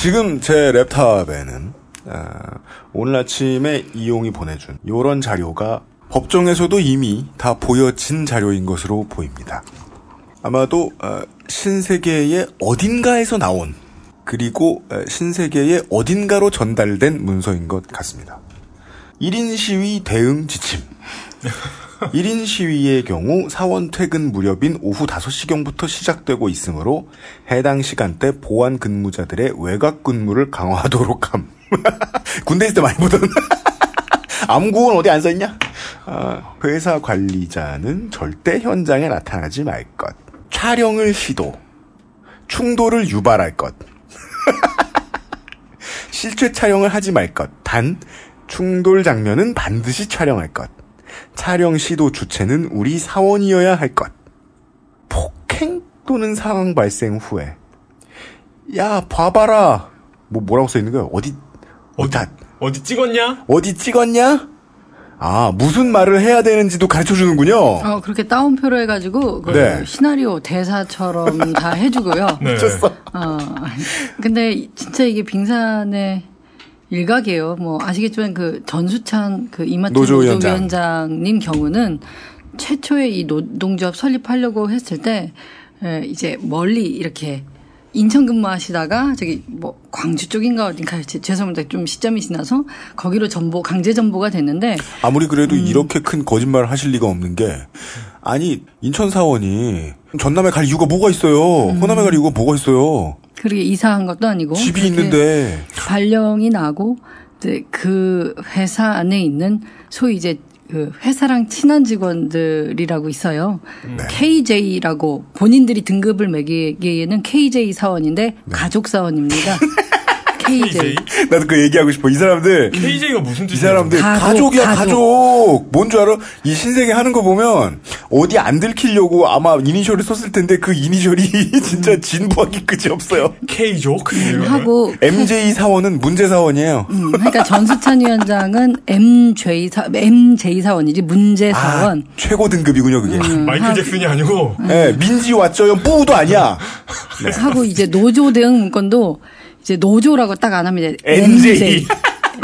지금 제 랩탑에는 아, 오늘 아침에 이용이 보내준 요런 자료가 법정에서도 이미 다 보여진 자료인 것으로 보입니다. 아마도 어, 신세계의 어딘가에서 나온 그리고 어, 신세계의 어딘가로 전달된 문서인 것 같습니다. 1인 시위 대응 지침 [laughs] 1인 시위의 경우 사원 퇴근 무렵인 오후 5시경부터 시작되고 있으므로 해당 시간대 보안 근무자들의 외곽 근무를 강화하도록 함. [laughs] 군대 있을 때 많이 보던. [laughs] 암구는 어디 안 써있냐? 아, 회사 관리자는 절대 현장에 나타나지 말 것. 촬영을 시도. 충돌을 유발할 것. [laughs] 실제 촬영을 하지 말 것. 단, 충돌 장면은 반드시 촬영할 것. 촬영 시도 주체는 우리 사원이어야 할 것. 폭행 또는 상황 발생 후에 야 봐봐라 뭐 뭐라고 써 있는 거야 어디 어디, 다- 어디 찍었냐? 어디 찍었냐? 아 무슨 말을 해야 되는지도 가르쳐 주는군요. 어, 그렇게 따옴표로 해가지고, 그 네. 시나리오 대사처럼 다 해주고요. [laughs] 네. 미쳤어. 어, 근데 진짜 이게 빙산의 일각이에요. 뭐, 아시겠지만 그 전수찬 그 이마트 노조 노조, 위원장. 위원장 님 경우는 최초에 이 노동조합 설립하려고 했을 때, 에, 이제 멀리 이렇게 인천 근무하시다가 저기 뭐 광주 쪽인가 어딘가 제- 죄송합니다 좀 시점이 지나서 거기로 전보 강제 전보가 됐는데 아무리 그래도 음. 이렇게 큰 거짓말을 하실 리가 없는 게 아니 인천 사원이 전남에 갈 이유가 뭐가 있어요? 음. 호남에 갈 이유가 뭐가 있어요? 그렇게 이사한 것도 아니고 집이 있는데 발령이 나고 이제 그 회사 안에 있는 소위 이제 그 회사랑 친한 직원들이라고 있어요. 네. KJ라고 본인들이 등급을 매기기에는 KJ 사원인데 네. 가족 사원입니다. [laughs] KJ. 나도 그 얘기하고 싶어. 이 사람들 KJ가 무슨 이 뜻이에요? 사람들 가족, 가족, 이야 가족. 가족. 뭔 줄 알아? 이 신세계 하는 거 보면 어디 안 들키려고 아마 이니셜을 썼을 텐데 그 이니셜이 [laughs] 진짜 진부하기 끝이 없어요. K족? 하고 MJ 사원은 문제 사원이에요. 음, 그러니까 전수찬 위원장은 MJ 사 MJ 사원이지 문제 사원. 아, 최고 등급이군요, 그게. 음, [laughs] 마이클 하- 잭슨이 아니고 예, 민지 왔죠요. 뿌도 아니야. 네. 하고 이제 노조 대응 문건도 이제 노조라고 딱 안 합니다. NJ.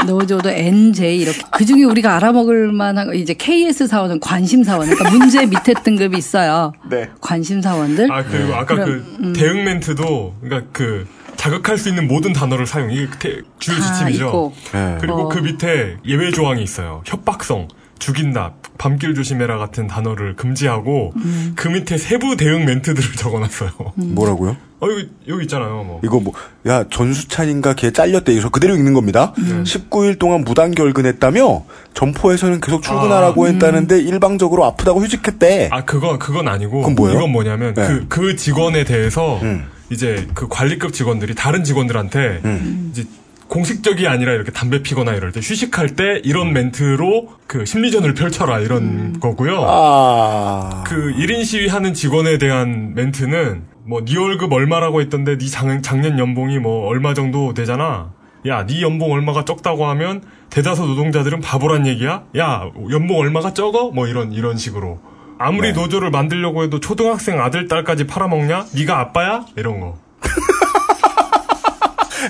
노조도 NJ 이렇게 그 중에 우리가 알아먹을 만한 거 이제 KS 사원은 관심 사원 그러니까 문제 밑에 등급이 있어요. [laughs] 네. 관심 사원들. 아 그리고 아까 그럼, 그 대응 멘트도 그러니까 그 자극할 수 있는 모든 단어를 사용 이게 태- 주요 다 지침이죠. 있고. 네. 그리고 어. 그 밑에 예외 조항이 있어요. 협박성, 죽인다, 밤길 조심해라 같은 단어를 금지하고 음. 그 밑에 세부 대응 멘트들을 [laughs] 적어놨어요. 뭐라고요? 어 여기 여기 있잖아요. 뭐 이거 뭐, 야, 전수찬인가 걔 잘렸대. 이거 그대로 읽는 겁니다. 음. 19일 동안 무단 결근했다며, 점포에서는 계속 출근하라고 음. 했다는데, 일방적으로 아프다고 휴직했대. 아 그거 그건 아니고 그건 뭐예요? 이건 뭐냐면 네. 그 그 직원에 대해서 음. 이제 그 관리급 직원들이 다른 직원들한테 음. 이제 공식적이 아니라 이렇게 담배 피거나 이럴 때 휴식할 때 이런 멘트로 그 심리전을 펼쳐라 이런 거고요. 아. 그 1인 시위하는 직원에 대한 멘트는 뭐네 월급 얼마라고 했던데 네 작, 작년 연봉이 뭐 얼마 정도 되잖아. 야, 네 연봉 얼마가 적다고 하면 대다수 노동자들은 바보란 얘기야? 야, 연봉 얼마가 적어? 뭐 이런 이런 식으로. 아무리 네. 노조를 만들려고 해도 초등학생 아들 딸까지 팔아먹냐? 네가 아빠야? 이런 거. [laughs]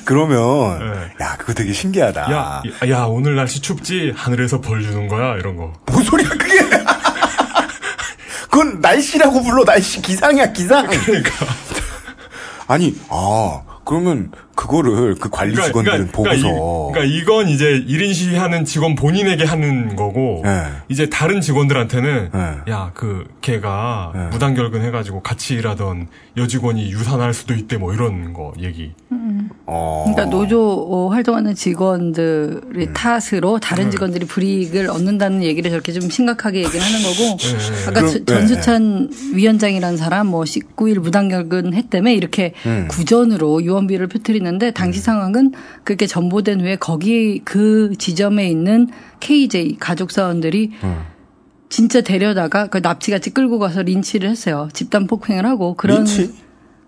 그러면 네. 야 그거 되게 신기하다. 야, 야 오늘 날씨 춥지? 하늘에서 벌 주는 거야? 이런 거. 뭔 소리야 그게? [laughs] 그건 날씨라고 불러 날씨 기상이야 기상. 그러니까. 아니 아 그러면 그거를 그 관리 직원들은 보고서 이, 그러니까 이건 이제 1인 시위하는 직원 본인에게 하는 거고 네. 이제 다른 직원들한테는 네. 야그 걔가 네. 무단결근 해가지고 같이 일하던 여직원이 유산할 수도 있대 뭐 이런 거 얘기. 어. 그러니까 노조 어, 활동하는 직원들의 음. 탓으로 다른 직원들이 불이익을 얻는다는 얘기를 저렇게 좀 심각하게 얘기를 하는 거고 네. 아까 그럼, 저- 네, 전수찬 위원장이라는 사람 뭐 19일 무단결근 했다며 이렇게 음. 구전으로 유언비를 펴뜨리는 데 당시 상황은 그렇게 전보된 후에 거기 그 지점에 있는 KJ 가족 사원들이 음. 진짜 데려다가 그 납치같이 끌고 가서 린치를 했어요. 집단 폭행을 하고 그런 린치?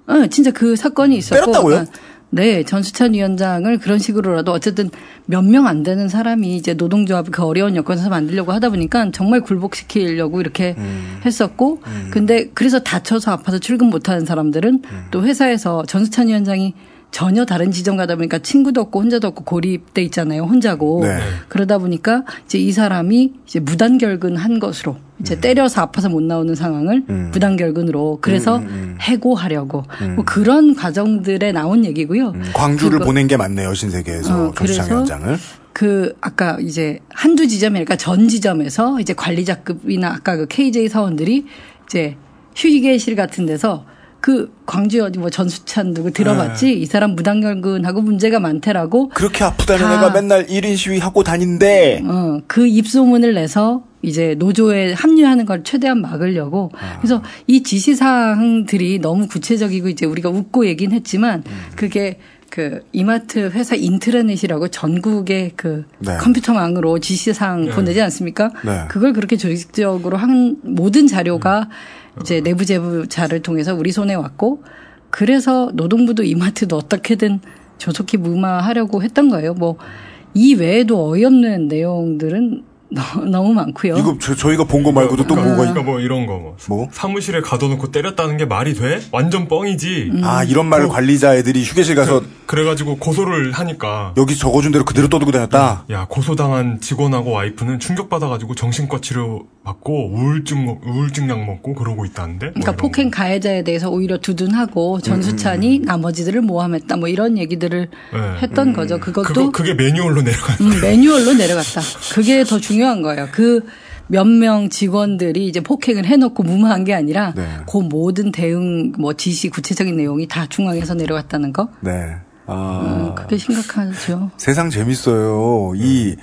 어, 진짜 그 사건이 있었고. 때렸다고요? 그러니까 네, 전수찬 위원장을 그런 식으로라도 어쨌든 몇 명 안 되는 사람이 이제 노동조합 그 어려운 여건에서 만들려고 하다 보니까 정말 굴복시키려고 이렇게 음. 했었고, 근데 그래서 다쳐서 아파서 출근 못하는 사람들은 음. 또 회사에서 전수찬 위원장이 전혀 다른 지점 가다 보니까 친구도 없고 혼자도 없고 고립돼 있잖아요. 혼자고. 네. 그러다 보니까 이제 이 사람이 이제 무단결근 한 것으로 이제 때려서 아파서 못 나오는 상황을 음. 무단결근으로 그래서 해고하려고 뭐 그런 과정들에 나온 얘기고요. 음, 광주를 그거- 보낸 게 맞네요 신세계에서 어, 그래서 위원장을. 그 아까 이제 한두 지점이니까 전 지점에서 이제 관리자급이나 아까 그 KJ 사원들이 이제 휴게실 같은 데서 그 광주 어디 뭐 전수찬 누구 들어봤지 네. 이 사람 무단결근하고 문제가 많대라고 그렇게 아프다는 다- 애가 맨날 1인 시위 하고 다닌대. 어, 그 입소문을 내서 이제 노조에 합류하는 걸 최대한 막으려고. 그래서 이 지시사항들이 너무 구체적이고 이제 우리가 웃고 얘기는 했지만 그게 그 이마트 회사 인트라넷이라고 전국의 그 네. 컴퓨터망으로 지시사항 보내지 않습니까? 네. 그걸 그렇게 조직적으로 한 모든 자료가 이제 내부 제보자를 통해서 우리 손에 왔고 그래서 노동부도 이마트도 어떻게든 조속히 무마하려고 했던 거예요. 뭐 이 외에도 어이없는 내용들은 너- 너무 많고요. 이거 저, 저희가 본 거 말고도 또 뭐가 그러니까 뭐 이런 거 뭐. 뭐? 사무실에 가둬놓고 때렸다는 게 말이 돼? 완전 뻥이지. 음. 아 이런 말을 관리자 애들이 휴게실 가서 그래 가지고 고소를 하니까 여기 적어준 대로 그대로 떠들고 다녔다. 야 고소당한 직원하고 와이프는 충격받아가지고 정신과 치료 받고 우울증 먹- 우울증 약 먹고 그러고 있다는데. 뭐 그러니까 폭행 가해자에 대해서 오히려 두둔하고 전수찬이 나머지들을 모함했다 뭐 이런 얘기들을 네. 했던 거죠. 그것도 그거 그게 매뉴얼로 내려간. 음, 매뉴얼로 내려갔다. 그게 더 중요 한 거예요. 그 몇 명 직원들이 이제 폭행을 해놓고 무마한 게 아니라 네. 그 모든 대응 뭐 지시 구체적인 내용이 다 중앙에서 내려갔다는 거. 네. 아 음, 그게 심각하죠. 세상 재밌어요. 이,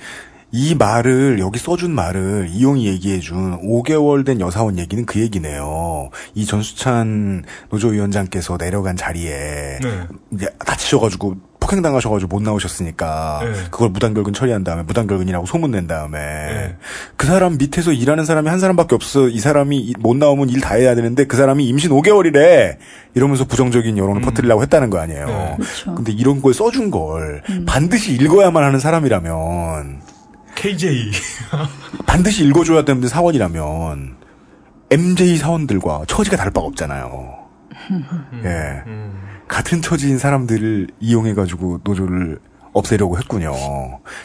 이 말을, 여기 써준 말을 이용이 얘기해준 5개월 된 여사원 얘기는 그 얘기네요. 이 전수찬 노조위원장께서 내려간 자리에 네. 이제 다치셔가지고 폭행 당하셔가지고 못 나오셨으니까 네. 그걸 무단결근 처리한 다음에 무단결근이라고 소문낸 다음에 네. 그 사람 밑에서 일하는 사람이 한 사람밖에 없어 이 사람이 이- 못 나오면 일 다 해야 되는데 그 사람이 임신 5개월이래 이러면서 부정적인 여론을 퍼뜨리려고 했다는 거 아니에요. 음. 네. 그렇죠. 근데 이런 걸 써준 걸 반드시 읽어야만 하는 사람이라면 KJ. [laughs] 반드시 읽어줘야 되는 사원이라면 MJ 사원들과 처지가 다를 바가 없잖아요. [laughs] 예. 음. 같은 처지인 사람들을 이용해가지고 노조를 없애려고 했군요.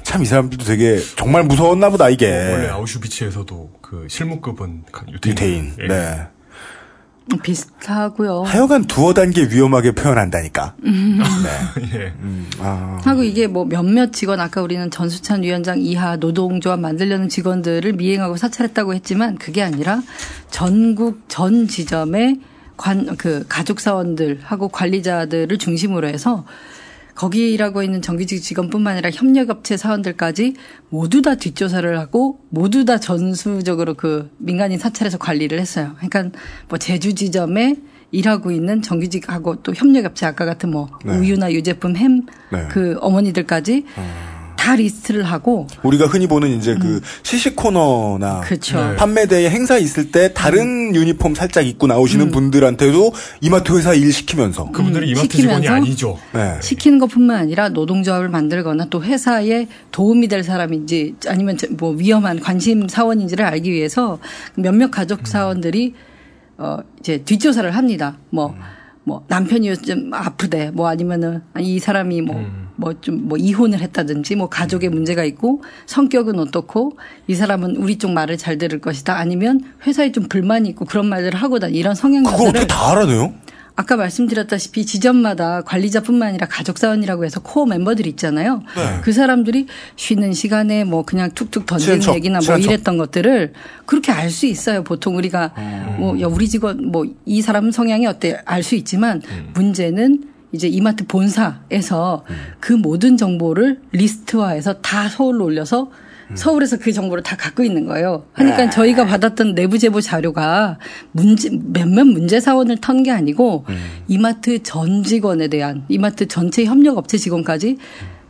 참 이 사람들도 되게 정말 무서웠나 보다 이게. 원래 아우슈비츠에서도 그 실무급은 유태인. 유태인. 예. 네. 비슷하고요. 하여간 두어 단계 위험하게 표현한다니까. [laughs] 네. [laughs] 예. 음, 아. 하고 이게 뭐 몇몇 직원 아까 우리는 전수찬 위원장 이하 노동조합 만들려는 직원들을 미행하고 사찰했다고 했지만 그게 아니라 전국 전 지점의 관 그 가족 사원들하고 관리자들을 중심으로 해서 거기 일하고 있는 정규직 직원뿐만 아니라 협력업체 사원들까지 모두 다 뒷조사를 하고 모두 다 전수적으로 그 민간인 사찰에서 관리를 했어요. 그러니까 뭐 제주 지점에 일하고 있는 정규직하고 또 협력업체 아까 같은 뭐 네. 우유나 유제품 햄 네. 그 어머니들까지 다 리스트를 하고 우리가 흔히 보는 이제 그 시식 코너나 음. 그쵸. 네. 판매대에 행사 있을 때 다른 음. 유니폼 살짝 입고 나오시는 분들한테도 이마트 회사 일 시키면서 그분들이 이마트 시키면서 직원이 아니죠. 네. 시키는 것뿐만 아니라 노동조합을 만들거나 또 회사에 도움이 될 사람인지 아니면 저- 뭐 위험한 관심 사원인지를 알기 위해서 몇몇 가족 사원들이 어 이제 뒷조사를 합니다. 뭐뭐 남편이 좀 아프대 뭐 아니면은 이 사람이 뭐 뭐좀뭐 이혼을 했다든지 뭐 가족에 문제가 있고 성격은 어떻고 이 사람은 우리 쪽 말을 잘 들을 것이다 아니면 회사에 좀 불만이 있고 그런 말들을 하고 다 이런 성향 조사를 어떻게 다 알아내요? 아까 말씀드렸다시피 지점마다 관리자뿐만 아니라 가족사원이라고 해서 코어 멤버들이 있잖아요. 네. 그 사람들이 쉬는 시간에 뭐 그냥 툭툭 던지는 척, 얘기나 뭐 척. 이랬던 것들을 그렇게 알 수 있어요. 보통 우리가 음. 뭐 야, 우리 직원 뭐 이 사람 성향이 어때 알 수 있지만 음. 문제는 이제 이마트 본사에서 음. 그 모든 정보를 리스트화해서 다 서울로 올려서 음. 서울에서 그 정보를 다 갖고 있는 거예요. 네. 그러니까 저희가 받았던 내부 제보 자료가 문제 몇몇 문제 사원을 턴 게 아니고 음. 이마트 전 직원에 대한 이마트 전체 협력 업체 직원까지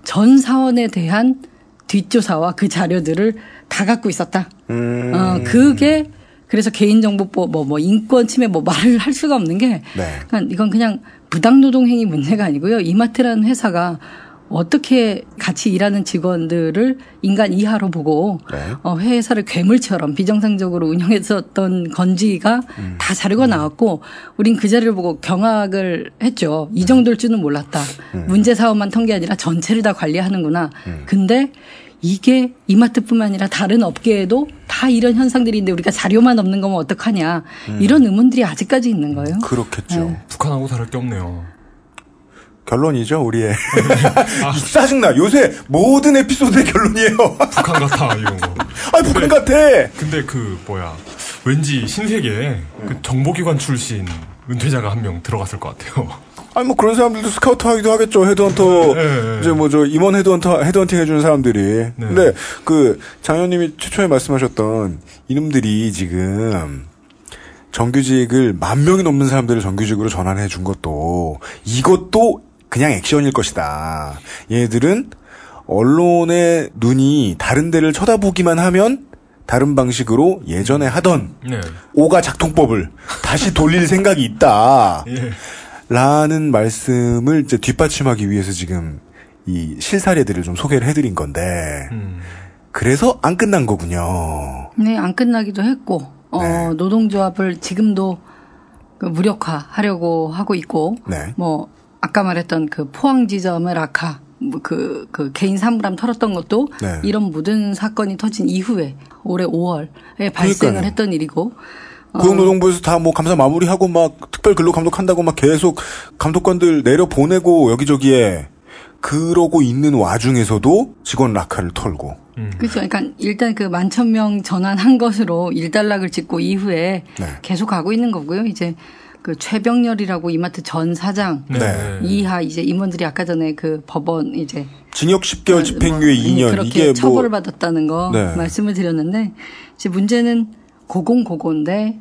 전 사원에 대한 뒷조사와 그 자료들을 다 갖고 있었다. 음. 어, 그게 그래서 개인정보법 뭐, 뭐 인권 침해 뭐 말을 할 수가 없는 게 네. 그러니까 이건 그냥 부당노동 행위 문제가 아니고요. 이마트라는 회사가 어떻게 같이 일하는 직원들을 인간 이하로 보고 네. 어, 회사를 괴물처럼 비정상적으로 운영했었던 건지가 음. 다 자료가 나왔고 우린 그 자료를 보고 경악을 했죠. 이 정도일 줄은 몰랐다. 음. 문제 사업만 턴 게 아니라 전체를 다 관리하는구나. 근데 이게 이마트뿐만 아니라 다른 업계에도 다 이런 현상들인데 우리가 자료만 없는 거면 어떡하냐. 이런 의문들이 아직까지 있는 거예요. 음. 그렇겠죠. 네. 북한하고 다를 게 없네요. 결론이죠, 우리의. [laughs] 아. [laughs] 짜증나. 요새 모든 에피소드의 결론이에요. [laughs] 북한 같아 이런 거. 아, 북한 같아. 근데 그 뭐야 왠지 신세계에 그 정보기관 출신 은퇴자가 한 명 들어갔을 것 같아요. 아니, 뭐 그런 사람들도 스카우트 하기도 하겠죠. 헤드헌터, [laughs] 네, 네. 이제 뭐 저 임원 헤드헌터, 헤드헌팅 해주는 사람들이. 근데 그 장 의원님이 최초에 말씀하셨던 이놈들이 지금 정규직을 만 명이 넘는 사람들을 정규직으로 전환해 준 것도 이것도 그냥 액션일 것이다. 얘들은 언론의 눈이 다른 데를 쳐다보기만 하면 다른 방식으로 예전에 하던 네. 오가 작통법을 다시 돌릴 생각이 있다. [laughs] 예. 라는 말씀을 이제 뒷받침하기 위해서 지금 이 실사례들을 좀 소개를 해드린 건데, 음. 그래서 안 끝난 거군요. 네, 안 끝나기도 했고, 어, 노동조합을 지금도 그 무력화하려고 하고 있고, 네. 뭐, 아까 말했던 그 포항 지점의 라카, 뭐 그, 그 개인 사물함 털었던 것도 네. 이런 모든 사건이 터진 이후에 올해 5월에 발생을 그러니까요. 했던 일이고, 어, 고용노동부에서 다 뭐 감사 마무리하고 막 특별 근로 감독한다고 막 계속 감독관들 내려 보내고 여기저기에 그러고 있는 와중에서도 직원 라카를 털고. 그렇죠. 그러니까 일단 그 만천 명 전환한 것으로 일단락을 찍고 이후에 네. 계속 가고 있는 거고요. 이제 그 최병렬이라고 이마트 전 사장 네. 이하 이제 임원들이 아까 전에 그 법원 이제 징역 10개월 집행유예 뭐 2년. 그렇게 이게 뭐 처벌을 받았다는 거 네. 말씀을 드렸는데 이제 문제는 고공고고인데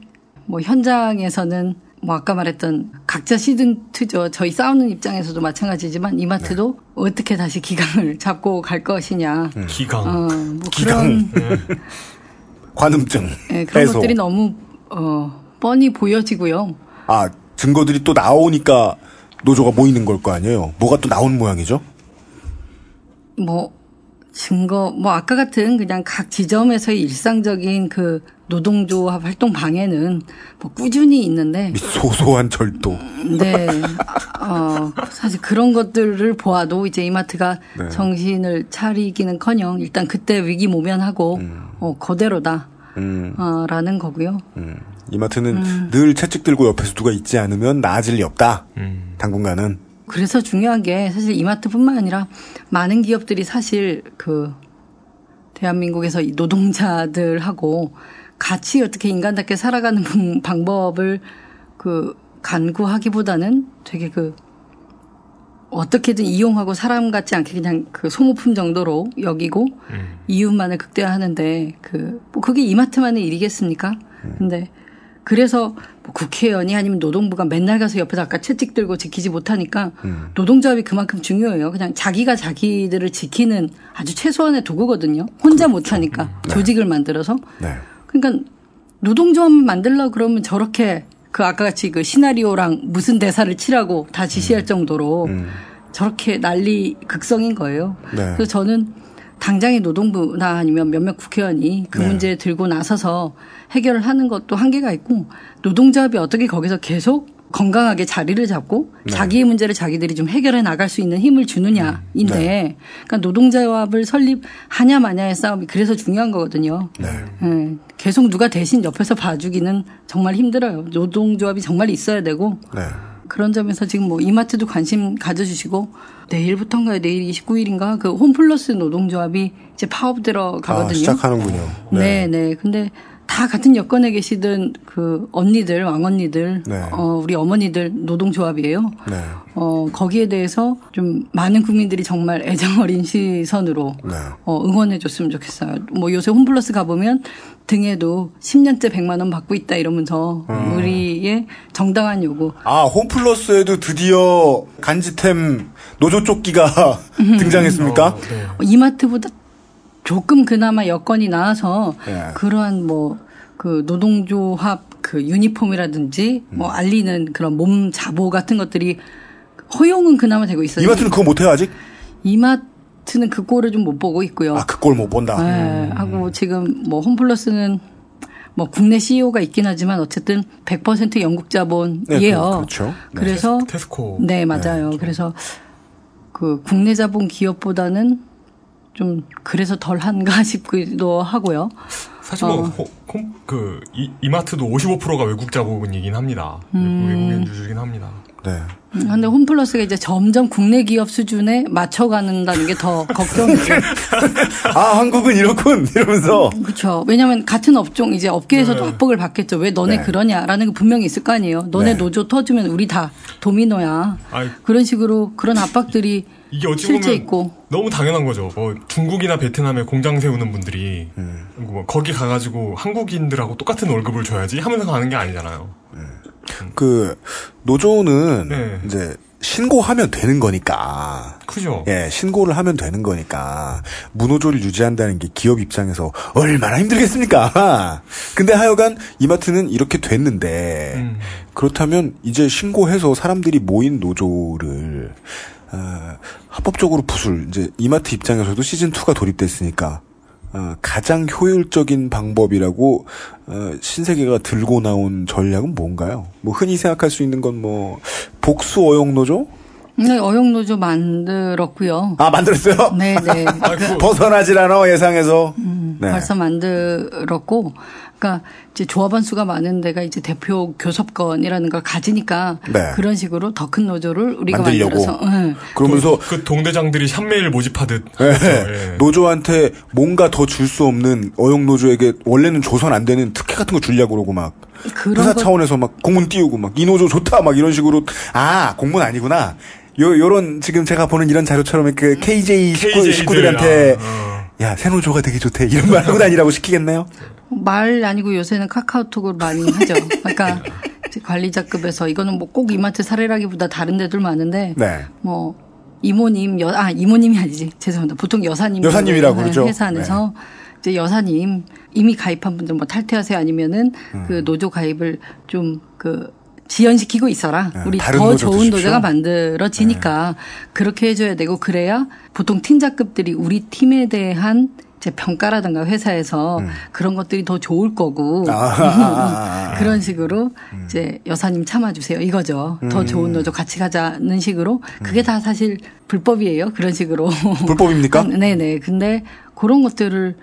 뭐 현장에서는 뭐 아까 말했던 각자 시즌 투죠. 저희 싸우는 입장에서도 마찬가지지만 이마트도 네. 어떻게 다시 기강을 [laughs] 잡고 갈 것이냐. 음. 기강. 어, 뭐 기강. 그런 [laughs] 관음증. 예, 그런 해소. 것들이 너무 어, 뻔히 보여지고요. 아, 증거들이 또 나오니까 노조가 모이는 걸 거 아니에요? 뭐가 또 나온 모양이죠? 뭐 증거 뭐 아까 같은 그냥 각 지점에서의 일상적인 그 노동조합 활동 방해는 뭐 꾸준히 있는데 소소한 절도. 네. 어, 사실 그런 것들을 보아도 이제 이마트가 네. 정신을 차리기는커녕 일단 그때 위기 모면하고 어, 그대로다. 음. 어, 라는 거고요. 이마트는 음. 늘 채찍 들고 옆에서 누가 있지 않으면 나아질 리 없다. 음. 당분간은. 그래서 중요한 게 사실 이마트뿐만 아니라 많은 기업들이 사실 그 대한민국에서 이 노동자들하고 같이 어떻게 인간답게 살아가는 방- [laughs] 방법을 그 간구하기보다는 되게 그 어떻게든 이용하고 사람 같지 않게 그냥 그 소모품 정도로 여기고 이윤만을 극대화하는데 그 뭐 그게 이마트만의 일이겠습니까? 근데 그래서 뭐 국회의원이 아니면 노동부가 맨날 가서 옆에서 아까 채찍 들고 지키지 못하니까 음. 노동조합이 그만큼 중요해요. 그냥 자기가 자기들을 지키는 아주 최소한의 도구거든요. 혼자 못하니까 조직을 만들어서. 네. 그러니까 노동조합 만들려고 그러면 저렇게 그 아까 같이 그 시나리오랑 무슨 대사를 치라고 다 지시할 정도로 저렇게 난리 극성인 거예요. 네. 그래서 저는 당장의 노동부나 아니면 몇몇 국회의원이 그 네. 문제에 들고 나서서 해결을 하는 것도 한계가 있고 노동조합이 어떻게 거기서 계속 건강하게 자리를 잡고 네. 자기의 문제를 자기들이 좀 해결해 나갈 수 있는 힘을 주느냐인데 네. 그러니까 노동조합을 설립하냐 마냐의 싸움이 그래서 중요한 거거든요. 네. 예, 계속 누가 대신 옆에서 봐주기는 정말 힘들어요. 노동조합이 정말 있어야 되고 네. 그런 점에서 지금 뭐 이마트도 관심 가져주시고 내일부터인가요? 내일 29일인가 그 홈플러스 노동조합이 이제 파업 들어가거든요. 아, 시작하는군요. 네, 네. 근데 다 같은 여건에 계시던 그 언니들, 왕언니들, 네. 어, 우리 어머니들 노동조합이에요. 네. 어, 거기에 대해서 좀 많은 국민들이 정말 애정 어린 시선으로 네. 어, 응원해 줬으면 좋겠어요. 뭐 요새 홈플러스 가보면 등에도 10년째 100만 원 받고 있다 이러면서 음. 우리의 정당한 요구. 아, 홈플러스에도 드디어 간지템 노조 조끼가 [laughs] 등장했습니까? 어, 네. 어, 이마트보다 조금 그나마 여건이 나아서 예. 그러한 뭐 그 노동조합 그 유니폼이라든지 뭐 음. 알리는 그런 몸 자보 같은 것들이 허용은 그나마 되고 있어요. 이마트는 그거 못해요, 아직? 이마트는 그 꼴을 좀 못 보고 있고요. 아, 그 꼴 못 본다. 네, 하고 지금 뭐 홈플러스는 뭐 국내 CEO가 있긴 하지만 어쨌든 100% 영국 자본이에요. 네, 그- 그렇죠. 네. 그래서 테스코. 네, 맞아요. 그래서 그 국내 자본 기업보다는 좀 그래서 덜한가 [laughs] 싶기도 하고요. 사실 뭐, 어. 호- 홈- 그, 이, 이마트도 55%가 외국 자본이긴 합니다. 음. 외국인 주주긴 합니다. 네. 음, 근데 홈플러스가 이제 점점 국내 기업 수준에 맞춰가는다는 게 더 [laughs] 걱정이죠. 아, 한국은 이렇군! [laughs] 이러면서. 그렇죠. 왜냐하면 같은 업종 이제 업계에서도 네. 압박을 받겠죠. 왜 너네 네. 그러냐라는 게 분명히 있을 거 아니에요. 너네 네. 노조 터지면 우리 다 도미노야. 아이, 그런 식으로 그런 압박들이 이게 어찌 실제 보면 있고. 너무 당연한 거죠. 뭐 중국이나 베트남에 공장 세우는 분들이 음. 뭐 거기 가가지고 한국인들하고 똑같은 월급을 줘야지 하면서 가는 게 아니잖아요. 그, 노조는 네. 이제 신고하면 되는 거니까. 크죠. 예, 신고를 하면 되는 거니까 무노조를 유지한다는 게 기업 입장에서 얼마나 힘들겠습니까? [laughs] 근데 하여간 이마트는 이렇게 됐는데 음. 그렇다면 이제 신고해서 사람들이 모인 노조를 어, 합법적으로 부술 이제 이마트 입장에서도 시즌 2가 돌입됐으니까 어, 가장 효율적인 방법이라고 어, 신세계가 들고 나온 전략은 뭔가요? 뭐 흔히 생각할 수 있는 건 뭐 복수 어용 노조? 네, 어용 노조 만들었고요. 아 만들었어요? 네, 네. [laughs] 아이고, 벗어나질 않아 예상에서. 네. 벌써 만들었고, 그러니까 이제 조합원 수가 많은 데가 이제 대표 교섭권이라는 걸 가지니까 네. 그런 식으로 더 큰 노조를 우리가 만들려고. 만들어서 네. 그러면서 그 동대장들이 샵메일 모집하듯. 예. 노조한테 뭔가 더 줄 수 없는 어용 노조에게 원래는 조선 안 되는 특혜 같은 거 주려고 그러고 막 회사 것 차원에서 막 공문 띄우고 막 이 노조 좋다 막 이런 식으로 아 공문 아니구나. 요 요런 지금 제가 보는 이런 자료처럼 그 KJ 식구, KJ 들, 식구들한테 아, 어. 야새 노조가 되게 좋대 이런 말 하고 다니라고 시키겠네요. 말 아니고 요새는 카카오톡을 많이 하죠. 그러니까 [laughs] 관리자급에서 이거는 뭐 꼭 이마트 사례라기보다 다른 데들 많은데 네. 뭐 이모님 여, 아 이모님이 아니지 죄송합니다. 보통 여사님 여사님이라고 그러죠. 네. 회사 안에서 이제 여사님 이미 가입한 분들 뭐 탈퇴하세요 아니면은 음. 그 노조 가입을 좀 그 지연시키고 있어라. 네, 우리 더 좋은 드십시오. 네. 노조가 만들어지니까 그렇게 해줘야 되고 그래야 보통 팀장급들이 우리 팀에 대한 이제 평가라든가 회사에서 그런 것들이 더 좋을 거고 음. 아. [laughs] 그런 식으로 이제 여사님 참아주세요 이거죠. 음. 더 좋은 노조 같이 가자는 식으로 그게 다 사실 불법이에요. 그런 식으로. 불법입니까? [laughs] 네네. 근데 그런 것들을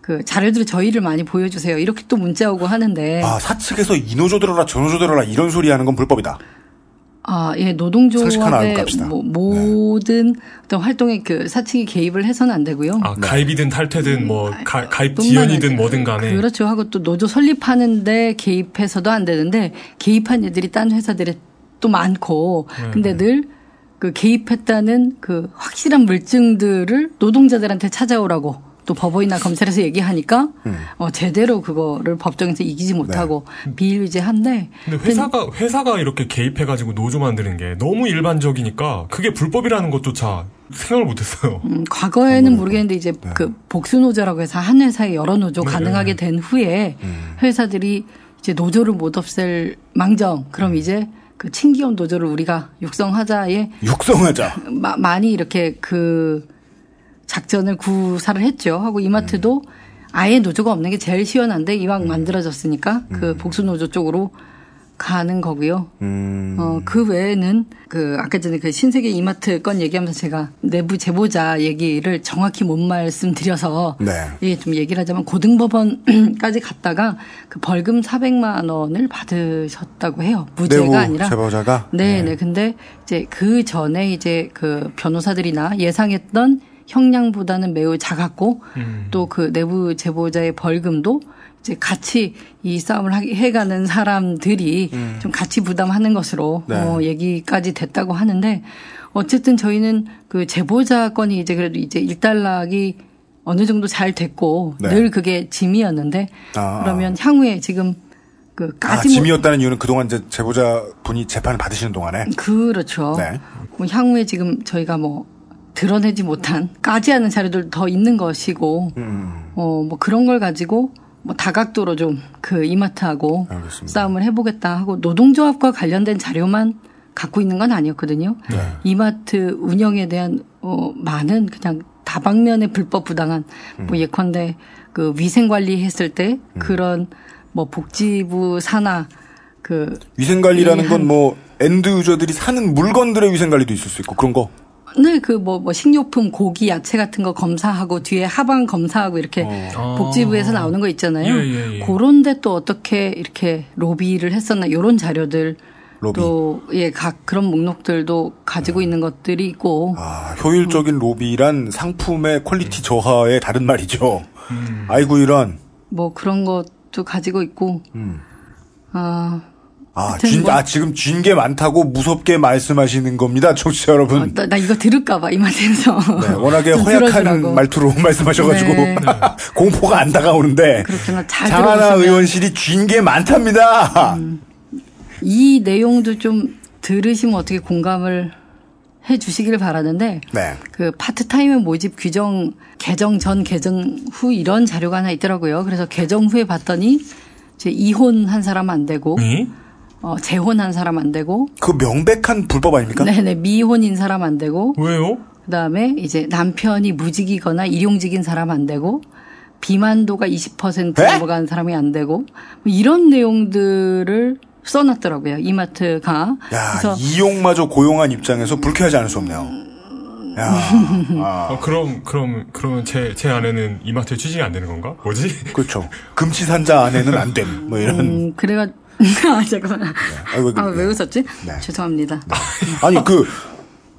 그 자료들을 저희를 많이 보여주세요. 이렇게 또 문자 오고 하는데 아 사측에서 이 노조 들어라 저 노조 들어라 이런 소리 하는 건 불법이다. 아, 예, 노동조합의 갑시다. 뭐, 모든 어떤 활동에 그 사측이 개입을 해서는 안 되고요. 아, 가입이든 탈퇴든 뭐 가, 가입 지연이든 뭐든 간에 그렇죠. 하고 또 노조 설립하는데 개입해서도 안 되는데 개입한 애들이 딴 회사들에 또 많고 네, 근데 늘 그 개입했다는 그 확실한 물증들을 노동자들한테 찾아오라고 또 법원이나 검찰에서 얘기하니까 음. 어, 제대로 그거를 법정에서 이기지 못하고 비일비재한데 근데 회사가 회사가 이렇게 개입해가지고 노조 만드는 게 너무 일반적이니까 그게 불법이라는 것조차 생각을 못했어요. 음, 과거에는 모르겠는데 이제 그 복수노조라고 해서 한 회사에 여러 노조 네. 가능하게 된 후에 회사들이 이제 노조를 못 없앨 망정 그럼 이제 그 친기업 노조를 우리가 육성하자에 육성하자. 마- 많이 이렇게 그 작전을 구사를 했죠. 하고 이마트도 아예 노조가 없는 게 제일 시원한데 이왕 만들어졌으니까 그 복수 노조 쪽으로 가는 거고요. 음. 어, 그 외에는 그 아까 전에 그 신세계 이마트 건 얘기하면서 제가 내부 제보자 얘기를 정확히 못 말씀드려서 네. 예, 좀 얘기를 하자면 고등법원까지 갔다가 그 벌금 400만 원을 받으셨다고 해요. 무죄가 내부 아니라 제보자가? 네, 네. 근데 이제 그 전에 이제 그 변호사들이나 예상했던 형량보다는 매우 작았고 음. 또그 내부 제보자의 벌금도 이제 같이 이 싸움을 하- 해가는 사람들이 좀 같이 부담하는 것으로 네. 어, 얘기까지 됐다고 하는데 어쨌든 저희는 그 제보자 건이 이제 그래도 이제 일단락이 어느 정도 잘 됐고 네. 늘 그게 짐이었는데 아. 그러면 향후에 지금 그 아, 짐이었다는 이유는 그동안 이제 제보자 분이 재판을 받으시는 동안에. 그렇죠. 네. 뭐 향후에 지금 저희가 뭐 드러내지 못한 까지 않은 자료들 더 있는 것이고 음. 어뭐 그런 걸 가지고 뭐 다각도로 좀 그 이마트하고 알겠습니다. 싸움을 해보겠다 하고 노동조합과 관련된 자료만 갖고 있는 건 아니었거든요. 네. 이마트 운영에 대한 어 많은 그냥 다방면의 불법 부당한 음. 뭐 예컨대 그 위생 관리했을 때 그런 뭐 복지부 산하 그 위생 관리라는 이건 한- 뭐 end user들이 사는 물건들의 위생 관리도 있을 수 있고 그런 거. 네, 그뭐 뭐 식료품, 고기, 야채 같은 거 검사하고 뒤에 하방 검사하고 이렇게 어. 복지부에서 나오는 거 있잖아요. 예, 예, 예. 그런데 또 어떻게 이렇게 로비를 했었나 이런 자료들 로비. 또 예, 각 그런 목록들도 가지고 있는 것들이 있고 아, 효율적인 로비란 상품의 quality 저하의 다른 말이죠. 음. 아이고 이런. 뭐 그런 것도 가지고 있고 음. 아, 아, 뭐- 아 지금 쥔 게 많다고 무섭게 말씀하시는 겁니다, 청취자 여러분. 어, 나, 나 이거 들을까봐 이마트에서 네, 워낙에 [laughs] 좀 허약한 들어주라고. 말투로 [laughs] 말씀하셔가지고 네. [laughs] 공포가 안 다가오는데 그렇구나 잘 장하나 의원실이 쥔 게 많답니다. 이 내용도 좀 들으시면 어떻게 공감을 해 주시기를 바라는데 네. 그 파트타임 모집 규정 개정 전 개정 후 이런 자료가 하나 있더라고요. 그래서 개정 후에 봤더니 이제 이혼 한 사람 안 되고 이? 어, 재혼한 사람 안 되고 그 명백한 불법 아닙니까? 네네 미혼인 사람 안 되고 왜요? 그 다음에 이제 남편이 무직이거나 일용직인 사람 안 되고 비만도가 20% 에? 넘어간 사람이 안 되고 뭐 이런 내용들을 써놨더라고요 이마트가 야, 그래서 이용마저 고용한 입장에서 불쾌하지 않을 수 없네요. 야, 아, 어, 그럼 그럼 그러면 제 제 아내는 이마트에 취직이 안 되는 건가? 뭐지? 그렇죠. 금치산자 안에는 안 됨. 뭐 이런. 음, 그래가 [laughs] 아 잠깐만 아니, 왜, 아, 왜 웃었지? 네. 죄송합니다. 아니 그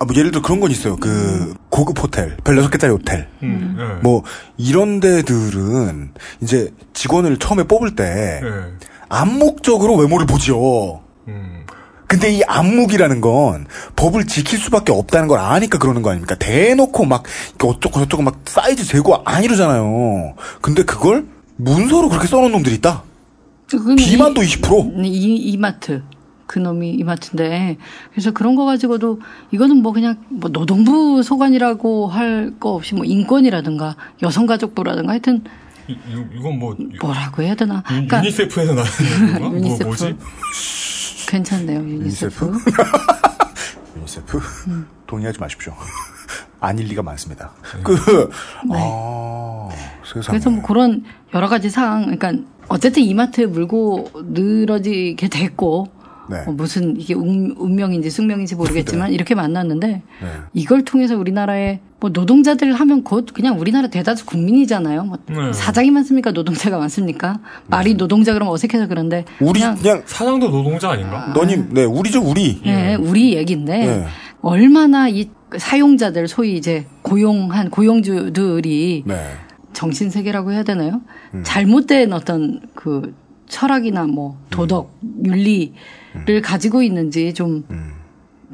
아, 뭐 예를 들어 그런 건 있어요. 그 고급 호텔, 별 여섯 개짜리 호텔. 음, 예. 뭐 이런 데들은 이제 직원을 처음에 뽑을 때 예. 암묵적으로 외모를 보죠. 음. 근데 이 암묵이라는 건 법을 지킬 수밖에 없다는 걸 아니까 그러는 거 아닙니까? 대놓고 막 어쩌고 저쩌고 막 사이즈 재고 안 이러잖아요. 근데 그걸 문서로 그렇게 써놓은 놈들이 있다. 비만도 20%. 이, 이, 이마트. 그놈이 이마트인데. 그래서 그런 거 가지고도 이거는 뭐 그냥 뭐 노동부 소관이라고 할 거 없이 뭐 인권이라든가 여성가족부라든가 하여튼 이, 이- 이건 뭐 뭐라고 해야 되나. 유- 그러니까 유니세프에서 나는 건가? 뭐 유니세프. 뭐 지? 괜찮네요, 유니세프. 유니세프? [laughs] 유니세프? 동의하지 마십시오. [laughs] 아닐 리가 많습니다. 그, 아, 세상에. 네. 그래서 뭐 그런 여러 가지 사항, 그러니까 어쨌든 이마트에 물고 늘어지게 됐고, 네. 어, 무슨 이게 운, 운명인지 숙명인지 모르겠지만 이렇게 만났는데 네. 이걸 통해서 우리나라의 뭐 노동자들 하면 곧 그냥 우리나라 대다수 국민이잖아요. 뭐 네. 사장이 많습니까? 노동자가 많습니까? 말이 노동자 그러면 어색해서 그런데 우리, 그냥 그냥, 사장도 노동자 아닌가? 너님, 네, 우리죠, 우리. 예, 우리 얘기인데 네. 얼마나 이 사용자들 소위 이제 고용한 고용주들이 네. 정신 세계라고 해야 되나요? 음. 잘못된 어떤 그 철학이나 뭐 도덕, 윤리를 가지고 있는지 좀 음.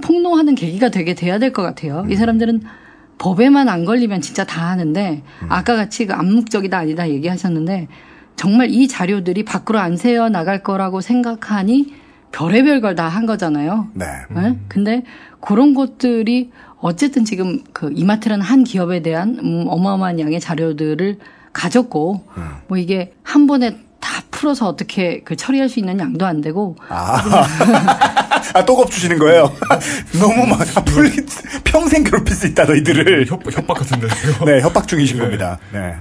폭로하는 계기가 되게 돼야 될 것 같아요. 이 사람들은 법에만 안 걸리면 진짜 다 하는데 아까 같이 그 암묵적이다 아니다 얘기하셨는데 정말 이 자료들이 밖으로 안 새어 나갈 거라고 생각하니 별의별 걸 다 한 거잖아요. 네. 네? 근데 그런 것들이 어쨌든 지금 그 이마트라는 한 기업에 대한 음, 어마어마한 양의 자료들을 가졌고 뭐 이게 한 번에 다 풀어서 어떻게 그 처리할 수 있는 양도 안 되고 아, 아, 또 겁 주시는 거예요? [laughs] 너무 막, 아, 풀, 평생 괴롭힐 수 있다, 너희들을. 협, 협박 같은데요. 네, 협박 중이신 겁니다. 네.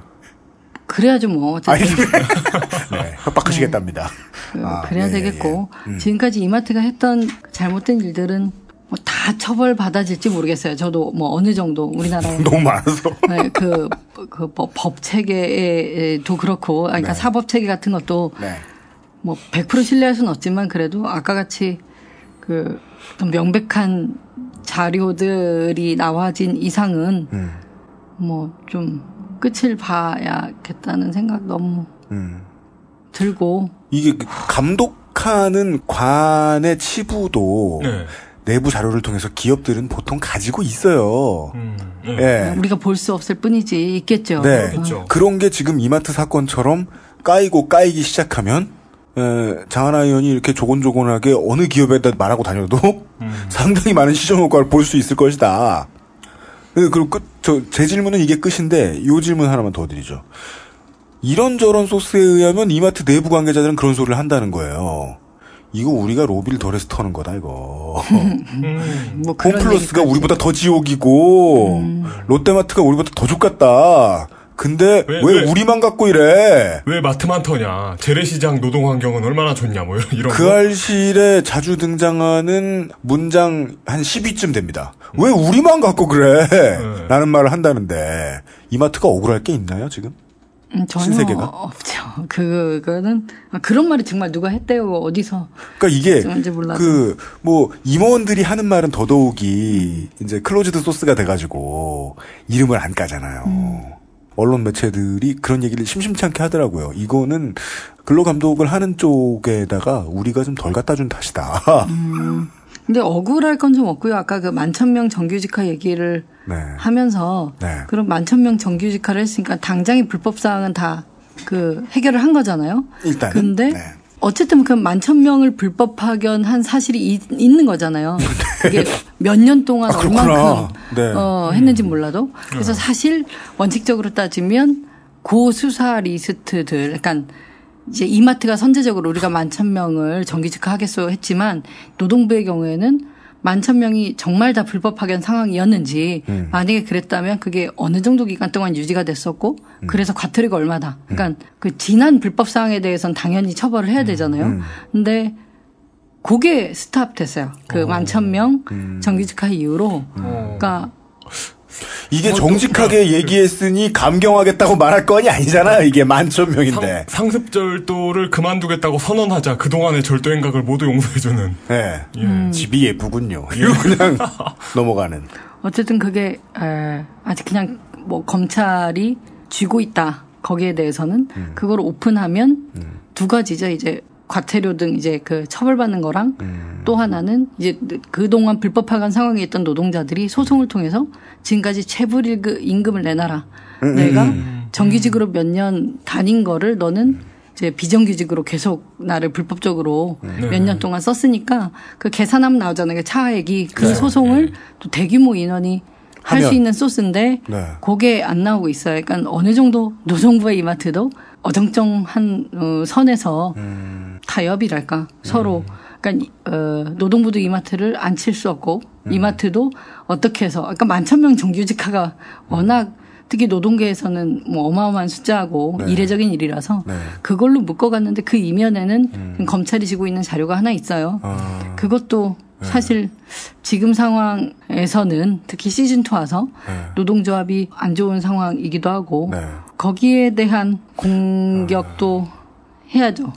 그래야죠 뭐 아니, 어쨌든 [laughs] 네, 협박하시겠답니다. 그, 아, 그래야 예, 예, 되겠고 예. 음. 지금까지 이마트가 했던 잘못된 일들은 뭐 다 처벌 받아질지 모르겠어요. 저도 뭐 어느 정도 우리나라에 [laughs] 너무 많아서. 네, 그, 그, 뭐, 법 체계도 그렇고, 아니, 그러니까 네. 사법 체계 같은 것도 네. 뭐, 100% 신뢰할 수는 없지만 그래도 아까 같이 그, 좀 명백한 자료들이 나와진 이상은 음, 뭐, 좀 끝을 봐야겠다는 생각 너무 음. 들고, 이게 그 감독하는 관의 치부도 네. 내부 자료를 통해서 기업들은 보통 가지고 있어요. 음, 네. 예. 우리가 볼 수 없을 뿐이지, 있겠죠. 네. 그렇겠죠. 그런 게 지금 이마트 사건처럼 까이고 까이기 시작하면 에, 장하나 의원이 이렇게 조곤조곤하게 어느 기업에다 말하고 다녀도 음. [laughs] 상당히 많은 시정 효과를 볼 수 있을 것이다. 그, 그리고 끝, 저, 제 질문은 이게 끝인데, 요 질문 하나만 더 드리죠. 이런저런 소스에 의하면 이마트 내부 관계자들은 그런 소리를 한다는 거예요. 이거 우리가 로비를 덜해서 터는 거다, 이거. 음. 뭐 홈플러스가. 우리보다 더 지옥이고, 롯데마트가 우리보다 더 족같다. 근데 왜, 왜, 왜? 우리만 갖고 이래? 왜 마트만 터냐? 재래시장 노동 환경은 얼마나 좋냐? 뭐 이런 그 거. 알실에 자주 등장하는 문장 한 10위쯤 됩니다. 왜 우리만 갖고 그래? 네. 라는 말을 한다는데 이마트가 억울할 게 있나요 지금? 음, 전혀 신세계가? 없죠. [laughs] 그거는, 아, 그런 말을 정말 누가 했대요, 어디서. 그러니까 이게. 그 뭐 임원들이 하는 말은 더더욱이 이제 closed source가 돼가지고 이름을 안 까잖아요. 음. 언론 매체들이 그런 얘기를 심심치 않게 하더라고요. 이거는 근로 감독을 하는 쪽에다가 우리가 좀 덜 갖다 준 탓이다. 음. [laughs] 근데 억울할 건 좀 없고요. 아까 그 만천 명 정규직화 얘기를 네. 하면서 네. 그럼 만천 명 정규직화를 했으니까 당장의 불법 사항은 다 그 해결을 한 거잖아요. 일단은. 근데 네. 어쨌든 그 만천 명을 불법 파견한 사실이 이- 있는 거잖아요. [laughs] 그게 몇 년 동안 아. 얼만큼 네. 어, 했는지 몰라도 그래서 사실 원칙적으로 따지면 고수사 리스트들, 그러니까 이제 이마트가 선제적으로 우리가 만 천 명을 정규직화 하겠소 했지만 노동부의 경우에는 만 천 명이 정말 다 불법 파견 상황이었는지 음. 만약에 그랬다면 그게 어느 정도 기간 동안 유지가 됐었고 음. 그래서 과태료가 얼마다. 그러니까 그 지난 불법 사항에 대해서는 당연히 처벌을 해야 되잖아요. 음. 근데 그게 스탑됐어요. 그 만 천 명 음. 정규직화 이후로. 어. 그러니까 이게 뭐, 정직하게 얘기했으니 감경하겠다고 말할 건이 아니잖아요. 이게 만천 명인데. 상, 습절도를 그만두겠다고 선언하자 그동안의 절도 행각을 모두 용서해주는. 네. 예. 집이 예쁘군요. 이거 그냥 [laughs] 넘어가는. 어쨌든 그게 에, 아직 그냥 뭐 검찰이 쥐고 있다 거기에 대해서는 음. 그걸 오픈하면 두 가지죠 이제 과태료 등 이제 그 처벌받는 거랑 음. 또 하나는 이제 그동안 불법 파견 상황에 있던 노동자들이 소송을 통해서 지금까지 체불 임금을 내놔라 음, 내가 정규직으로 몇 년 다닌 거를 너는 이제 비정규직으로 계속 나를 불법적으로 음. 몇년 동안 썼으니까 그 계산하면 나오잖아요. 그 차액이 그 네. 소송을 또 대규모 인원이 할 수. 있는 소스인데 네. 그게 안 나오고 있어요. 그러니까 어느 정도 노동부의 이마트도 어정쩡한 어, 선에서 음. 타협이랄까 서로 그러니까 어, 노동부도 이마트를 안 칠 수 없고 음. 이마트도 어떻게 해서 그러니까 만천 명 정규직화가 워낙 특히 노동계에서는 뭐 어마어마한 숫자고 네. 이례적인 일이라서 네. 그걸로 묶어갔는데 그 이면에는 검찰이 지고 있는 자료가 하나 있어요. 아, 그것도 네. 사실 지금 상황에서는 특히 시즌 2 와서 네. 노동조합이 안 좋은 상황이기도 하고 네. 거기에 대한 공격도 해야죠.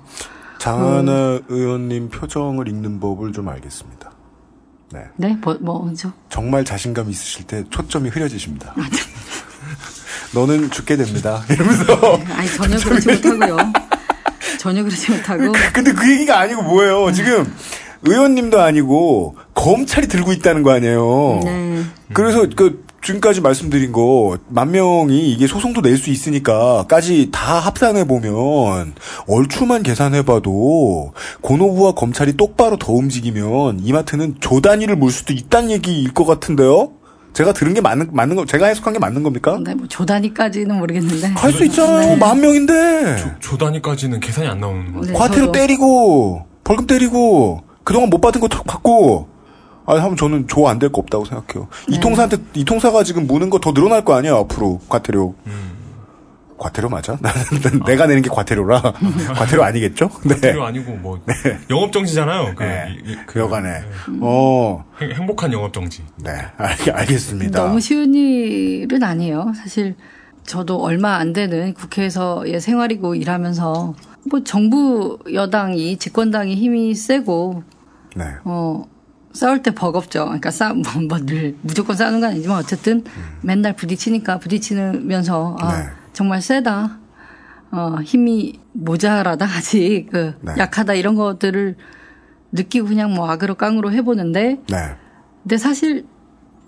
장하나 의원님 표정을 읽는 법을 좀 알겠습니다. 네. 네, 뭐, 뭐죠? 정말 자신감 있으실 때 초점이 흐려지십니다. [laughs] 너는 죽게 됩니다. [laughs] 이러면서. 아니 전혀 그렇지 못하고요. 전혀 그렇지 못하고 [laughs] 근데 그 얘기가 아니고 뭐예요. 지금 의원님도 아니고 검찰이 들고 있다는 거 아니에요. 네. 그래서 그 지금까지 말씀드린 거, 만 명이 이게 소송도 낼 수 있으니까까지 다 합산해보면, 얼추만 계산해봐도, 고노부와 검찰이 똑바로 더 움직이면, 이마트는 조 단위를 물 수도 있다는 얘기일 것 같은데요? 제가 들은 게 맞는, 맞는 거, 제가 해석한 게 맞는 겁니까? 네, 뭐 조단위까지는 모르겠는데. 할수 있잖아요. 네. 만 명인데! 조 단위까지는 계산이 안 나오는 거죠. 네, 과태료 저도- 때리고, 벌금 때리고, 그동안 못 받은 거턱 받고, 아, 하면 저는 조안 될 거 없다고 생각해요. 네. 이통사한테, 이통사가 지금 무는 거 더 늘어날 거 아니에요, 앞으로. 과태료. 음. 과태료 맞아? 나는 [laughs] 내가 내는 게 과태료라. [laughs] 과태료 아니겠죠? [laughs] 네. 과태료 아니고 뭐 영업 정지잖아요. 그, 네. 그 여간에. 어, 행- 행복한 영업 정지. 네. 알, 알겠습니다. 너무 쉬운 일은 아니에요. 사실 저도 얼마 안 되는 국회에서의 생활이고 일하면서 뭐 정부 여당이 집권당이 힘이 세고 네. 어 싸울 때 버겁죠. 그러니까 싸뭐늘 무조건 싸우는 건 아니지만 어쨌든 맨날 부딪히니까 부딪히면서 아 네. 정말 세다. 어 힘이 모자라다 [laughs] 아직 그 네. 약하다 이런 것들을 느끼고 그냥 뭐 악으로 깡으로 해보는데 네. 근데 사실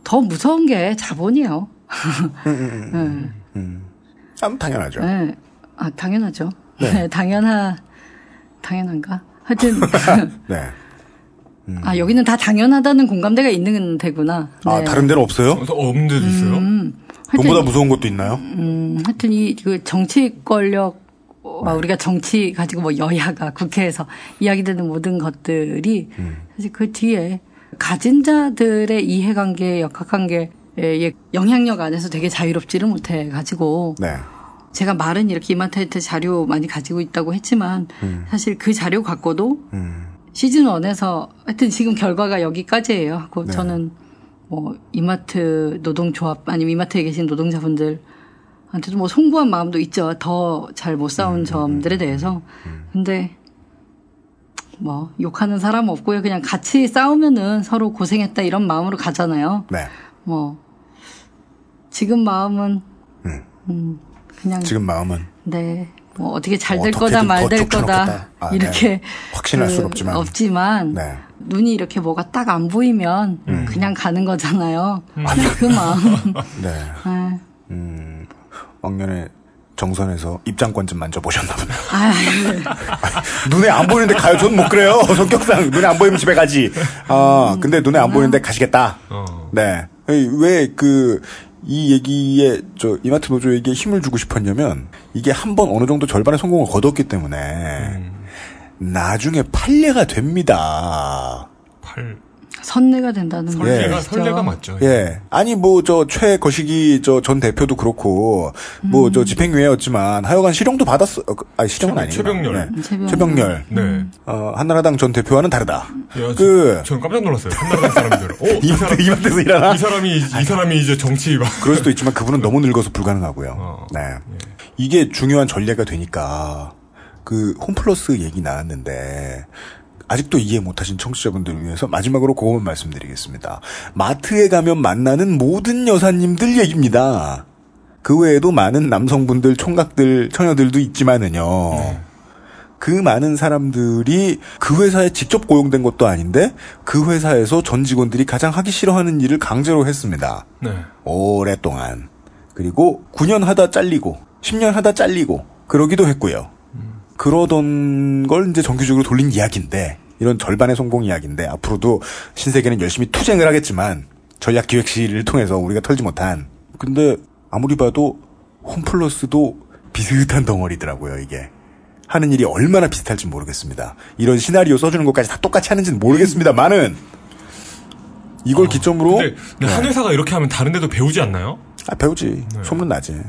더 무서운 게 자본이에요. 음. 참 [laughs] 당연하죠. 네. 아, 당연하죠. 네. 네. [laughs] 당연하, 당연한가? 하여튼, 네. 아, 여기는 다 당연하다는 공감대가 있는 데구나. 아, 네. 다른 데는 없어요? 없는 데도 있어요. 음, 돈보다 하여튼, 무서운 것도 있나요? 음, 하여튼 이, 그 정치 권력, 어, 막 우리가 정치 가지고 뭐 여야가 국회에서 이야기되는 모든 것들이 음. 사실 그 뒤에 가진 자들의 이해관계, 역학관계의 영향력 안에서 되게 자유롭지를 못해 가지고 네. 제가 말은 이렇게 이마트한테 자료 많이 가지고 있다고 했지만 사실 그 자료 갖고도 음. 시즌 1에서 하여튼 지금 결과가 여기까지예요. 하고 네. 저는 뭐 이마트 노동조합 아니면 이마트에 계신 노동자분들한테도 뭐 송구한 마음도 있죠. 더 잘못 음, 싸운 점들에 대해서. 근데 뭐 욕하는 사람 없고요. 그냥 같이 싸우면은 서로 고생했다 이런 마음으로 가잖아요. 네. 뭐 지금 마음은 음. 음, 그냥 지금 마음은 네. 뭐 어떻게 잘될 어떻게든 거다 더말 될. 거다 아, 네. 이렇게 확신할 그순 없지만. 없지만 네. 눈이 이렇게 뭐가 딱 안 보이면 음. 그냥 가는 거잖아요. 그냥 그 마음. [laughs] 네. 아, 음, 왕년에 정선에서 입장권 좀 만져보셨나 보네요. 아, [laughs] 눈에 안 보이는데 가요. 저는 못 그래요. [laughs] 성격상 눈에 안 보이면 집에 가지. 아, 근데 눈에 안 보이는데 가시겠다. 어. 네. 왜 그 이 얘기에 저 이마트 노조 얘기에 힘을 주고 싶었냐면 이게 한 번 어느 정도 절반의 성공을 거뒀기 때문에 음. 나중에 판례가 됩니다. 팔 선례가 된다는 거. 설레가 설레가 맞죠. 예. 아니, 뭐, 저, 최거시기, 저, 전 대표도 그렇고, 뭐, 저, 집행유예였지만, 하여간 실형도 받았어, 어, 그, 아니, 실형은 최- 아니고. 최병렬. 최병렬. 최병렬. 네. 어, 한나라당 전 대표와는 다르다. 야, 그, 저, 저는 깜짝 놀랐어요. 한나라당 사람들. 어, 이, 사람, 이마트에서 일하나? 이 사람이 이 사람이 이제 정치 막 [laughs] 그럴 수도 있지만 그분은 너무 늙어서 불가능하고요. 어. 네. 이게 중요한 전례가 되니까, 그, 홈플러스 얘기 나왔는데, 아직도 이해 못하신 청취자분들을 위해서 마지막으로 그것만 말씀드리겠습니다. 마트에 가면 만나는 모든 여사님들 얘기입니다. 그 외에도 많은 남성분들, 총각들, 처녀들도 있지만은요. 그 많은 사람들이 그 회사에 직접 고용된 것도 아닌데 그 회사에서 전 직원들이 가장 하기 싫어하는 일을 강제로 했습니다. 네. 오랫동안. 그리고 9년 하다 잘리고 10년 하다 잘리고 그러기도 했고요. 그러던 걸 이제 정규직으로 돌린 이야기인데 이런 절반의 성공 이야기인데 앞으로도 신세계는 열심히 투쟁을 하겠지만 전략 기획실을 통해서 우리가 털지 못한 근데 아무리 봐도 홈플러스도 비슷한 덩어리더라고요 이게 하는 일이 얼마나 비슷할지 모르겠습니다 이런 시나리오 써주는 것까지 다 똑같이 하는지는 모르겠습니다만은 이걸 기점으로 근데, 근데 한 회사가 이렇게 하면 다른 데도 배우지 않나요? 아, 배우지. 소문 나지.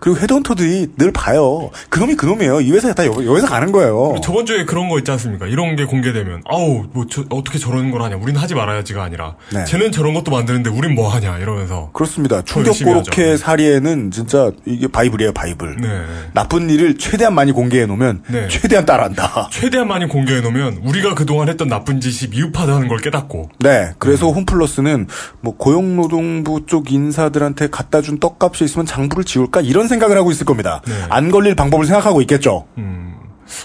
그리고 헤드헌터들이 늘 봐요. 그놈이 그놈이에요. 이 회사에 다 여, 여 회사 가는 거예요. 저번 주에 그런 거 있지 않습니까? 이런 게 공개되면 아우 뭐 저, 어떻게 저런 걸 하냐? 우리는 하지 말아야지가 아니라 네. 쟤는 저런 것도 만드는데 우린 뭐 하냐 이러면서 그렇습니다. 더 열심히 충격 고로케 하죠. 사리에는 진짜 이게 바이블이에요, 바이블. 네. 나쁜 일을 최대한 많이 공개해 놓으면 네. 최대한 따라한다. 최대한 많이 공개해 놓으면 우리가 그동안 했던 나쁜 짓이 미흡하다는 걸 깨닫고 네. 그래서 홈플러스는 뭐 고용노동부 쪽 인사들한테 갖다 준 떡값이 있으면 장부를 지울까 이런 생각을 하고 있을 겁니다. 네. 안 걸릴 방법을 생각하고 있겠죠. 음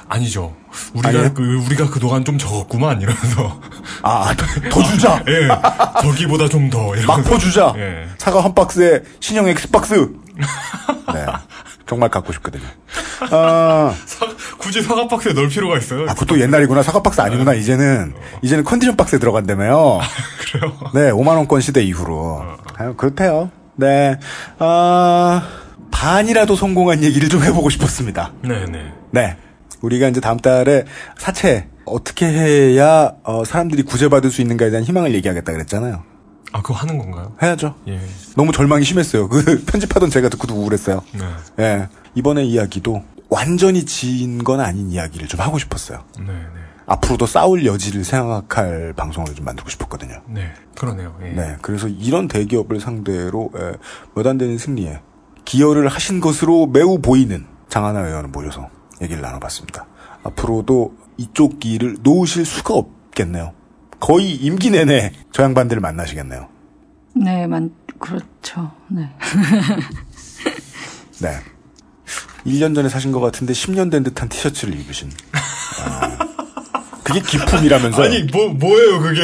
아니죠. 우리가 아니에요? 그 우리가 그동안 좀 적었구만 이러면서 아, 더, 더 주자. [laughs] 예. 저기보다 좀 더. 막 퍼 주자. 예. 사과 한 박스에 신형 Xbox. 네. 정말 갖고 싶거든요. 아, 사- 굳이 사과 박스에 넣을 필요가 있어요. 아, 그것도 옛날이구나. 사과 박스 아니구나. 이제는, 이제는 컨디션 박스에 들어간다며요. 그래요? 네, 5만 원권 시대 이후로. 아유, 그렇대요. 네. 아, 반이라도 성공한 얘기를 좀 해보고 싶었습니다. 네네. 네. 우리가 이제 다음 달에 사채, 어떻게 해야, 어, 사람들이 구제받을 수 있는가에 대한 희망을 얘기하겠다 그랬잖아요. 아, 그거 하는 건가요? 해야죠. 예. 너무 절망이 심했어요. 그 [laughs] 편집하던 제가 듣고도 우울했어요. 네. 예. 이번에 이야기도 완전히 지인 건 아닌 이야기를 좀 하고 싶었어요. 네 네. 앞으로도 싸울 여지를 생각할 방송을 좀 만들고 싶었거든요. 네. 그러네요. 예. 네. 그래서 이런 대기업을 상대로 몇 안 되는 승리에 기여를 하신 것으로 매우 보이는 장하나 의원을 모셔서 얘기를 나눠봤습니다. 앞으로도 이쪽 길을 놓으실 수가 없겠네요. 거의 임기 내내 저 양반들을 만나시겠네요. 네, 만, 그렇죠. 네. [laughs] 네. 1년 전에 사신 것 같은데 10년 된 듯한 티셔츠를 입으신. 아, 그게 기품이라면서요. 아니, 뭐, 뭐예요, 그게?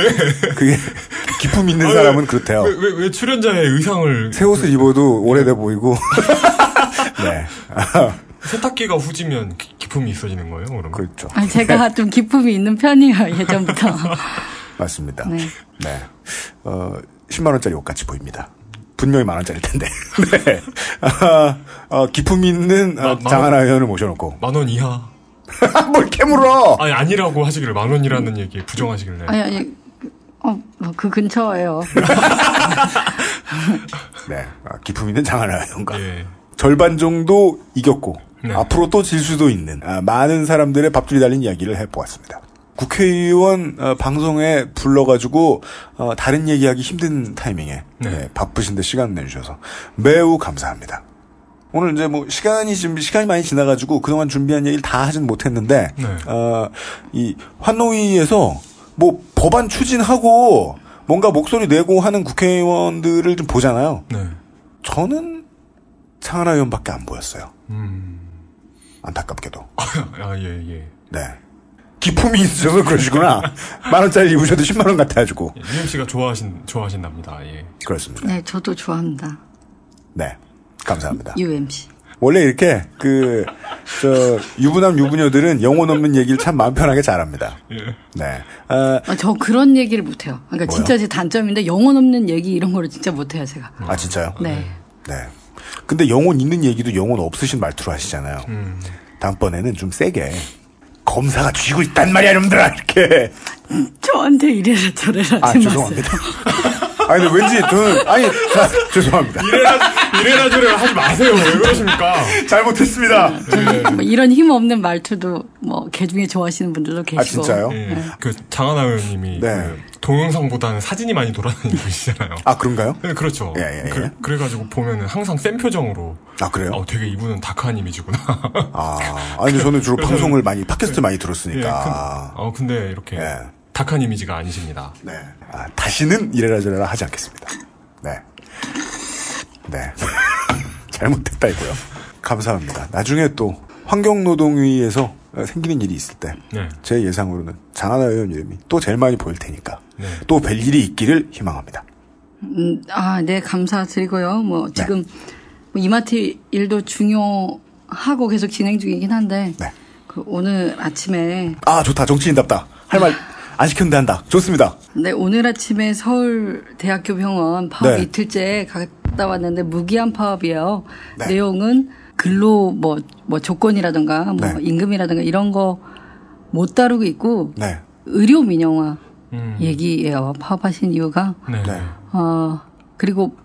그게 [laughs] 기품 있는 아니, 사람은 그렇대요. 왜, 왜, 왜 출연자의 의상을. 새 옷을 입어도 오래돼 보이고. [laughs] 네. 아, [laughs] 세탁기가 후지면 기- 기품이 있어지는 거예요, 그러면? 그렇죠. 아니, 제가 좀 기품이 있는 편이에요, 예전부터. [laughs] 맞습니다. 네. 네. 어, 10만원짜리 옷 같이 보입니다. 분명히 만원짜리일 텐데. 네. 아, 어, 기품 있는 어, 마- 만 장하나 의원을 모셔놓고. 만 원 이하. 뭘 캐물어! 아니, 아니라고 하시길래 만 원이라는 얘기 부정하시길래. 아니, 아니, 어, 뭐그 근처예요. [laughs] 네. 아, 기품 있는 장하나 의원과. 예. 절반 정도 이겼고 네. 앞으로 또 질 수도 있는 아, 많은 사람들의 밥줄이 달린 이야기를 해보았습니다. 국회의원 어, 방송에 불러가지고 어, 다른 얘기하기 힘든 타이밍에 네. 네, 바쁘신데 시간 내주셔서 매우 감사합니다. 오늘 이제 뭐 시간이 지금 시간이 많이 지나가지고 그동안 준비한 얘기를 다 하진 못했는데 네. 어, 이 환노위에서 뭐 법안 추진하고 뭔가 목소리 내고 하는 국회의원들을 좀 보잖아요. 네. 저는 창하나 의원밖에 안 보였어요. 음. 안타깝게도. [laughs] 아, 예, 예. 네. 기품이 있어서 그러시구나. [laughs] 만 원짜리 입으셔도 10만 원 같아가지고. UMC가 좋아하신, 좋아하신답니다, 예. 그렇습니다. 네, 저도 좋아합니다. 네. 감사합니다. UMC. 원래 이렇게 그, 저, 유부남 유부녀들은 영혼 없는 얘기를 참 마음 편하게 잘합니다. 예. 네. 아, 아, 저 그런 얘기를 못해요. 그러니까 뭐요? 진짜 제 단점인데 영혼 없는 얘기 이런 거를 진짜 못해요, 제가. 아, 진짜요? 네. 네. 근데 영혼 있는 얘기도 영혼 없으신 말투로 하시잖아요. 음. 다음번에는 좀 세게. 검사가 쥐고 있단 말이야, 이놈들아! 이렇게. 저한테 이래라 저래라 아, 하지 마세요. 죄송합니다. 아니, 근데 왠지 저는, 아니, 자, 죄송합니다. 이래라, 이래라 저래라 하지 마세요. 왜 그러십니까? [laughs] 잘못했습니다. 뭐 이런 힘 없는 말투도 뭐 개중에 좋아하시는 분들도 계시고. 아, 진짜요? 예. 그, 장하나 의원님이. 네. 그 동영상보다는 사진이 많이 돌아다니고 계시잖아요. 아, 그런가요? 네, 그렇죠. 예, 예, 예. 그, 그래가지고 보면은 항상 센 표정으로. 아, 그래요? 어, 되게 이분은 다크한 이미지구나. [laughs] 아, 아니, 저는 주로 방송을 많이, 팟캐스트 많이 예, 들었으니까. 근, 어, 근데 이렇게. 예. 다크한 이미지가 아니십니다. 네. 아, 다시는 이래라 저래라 하지 않겠습니다. 네. 네. 잘못했다 이고요. 감사합니다. 나중에 또 환경노동위에서 생기는 일이 있을 때제 네. 예상으로는 장하나 의원 이름이 또 제일 많이 보일 테니까 네. 또뵐 일이 있기를 희망합니다. 음, 아, 네, 감사드리고요. 뭐, 네. 지금, 뭐 이마트 일도 중요하고 계속 진행 중이긴 한데, 네. 그 오늘 아침에, 아 좋다 정치인답다 할 말 안 시켰는데 한다 좋습니다. 네, 오늘 아침에 서울대학교 병원 파업 네. 이틀째 갔다 왔는데, 무기한 파업이에요. 네. 내용은 근로 뭐, 뭐 조건이라든가, 뭐 네. 임금이라든가 이런 거 못 다루고 있고, 네. 의료 민영화 음. 얘기예요. 파업하신 이유가. 네. 네. 어, 그리고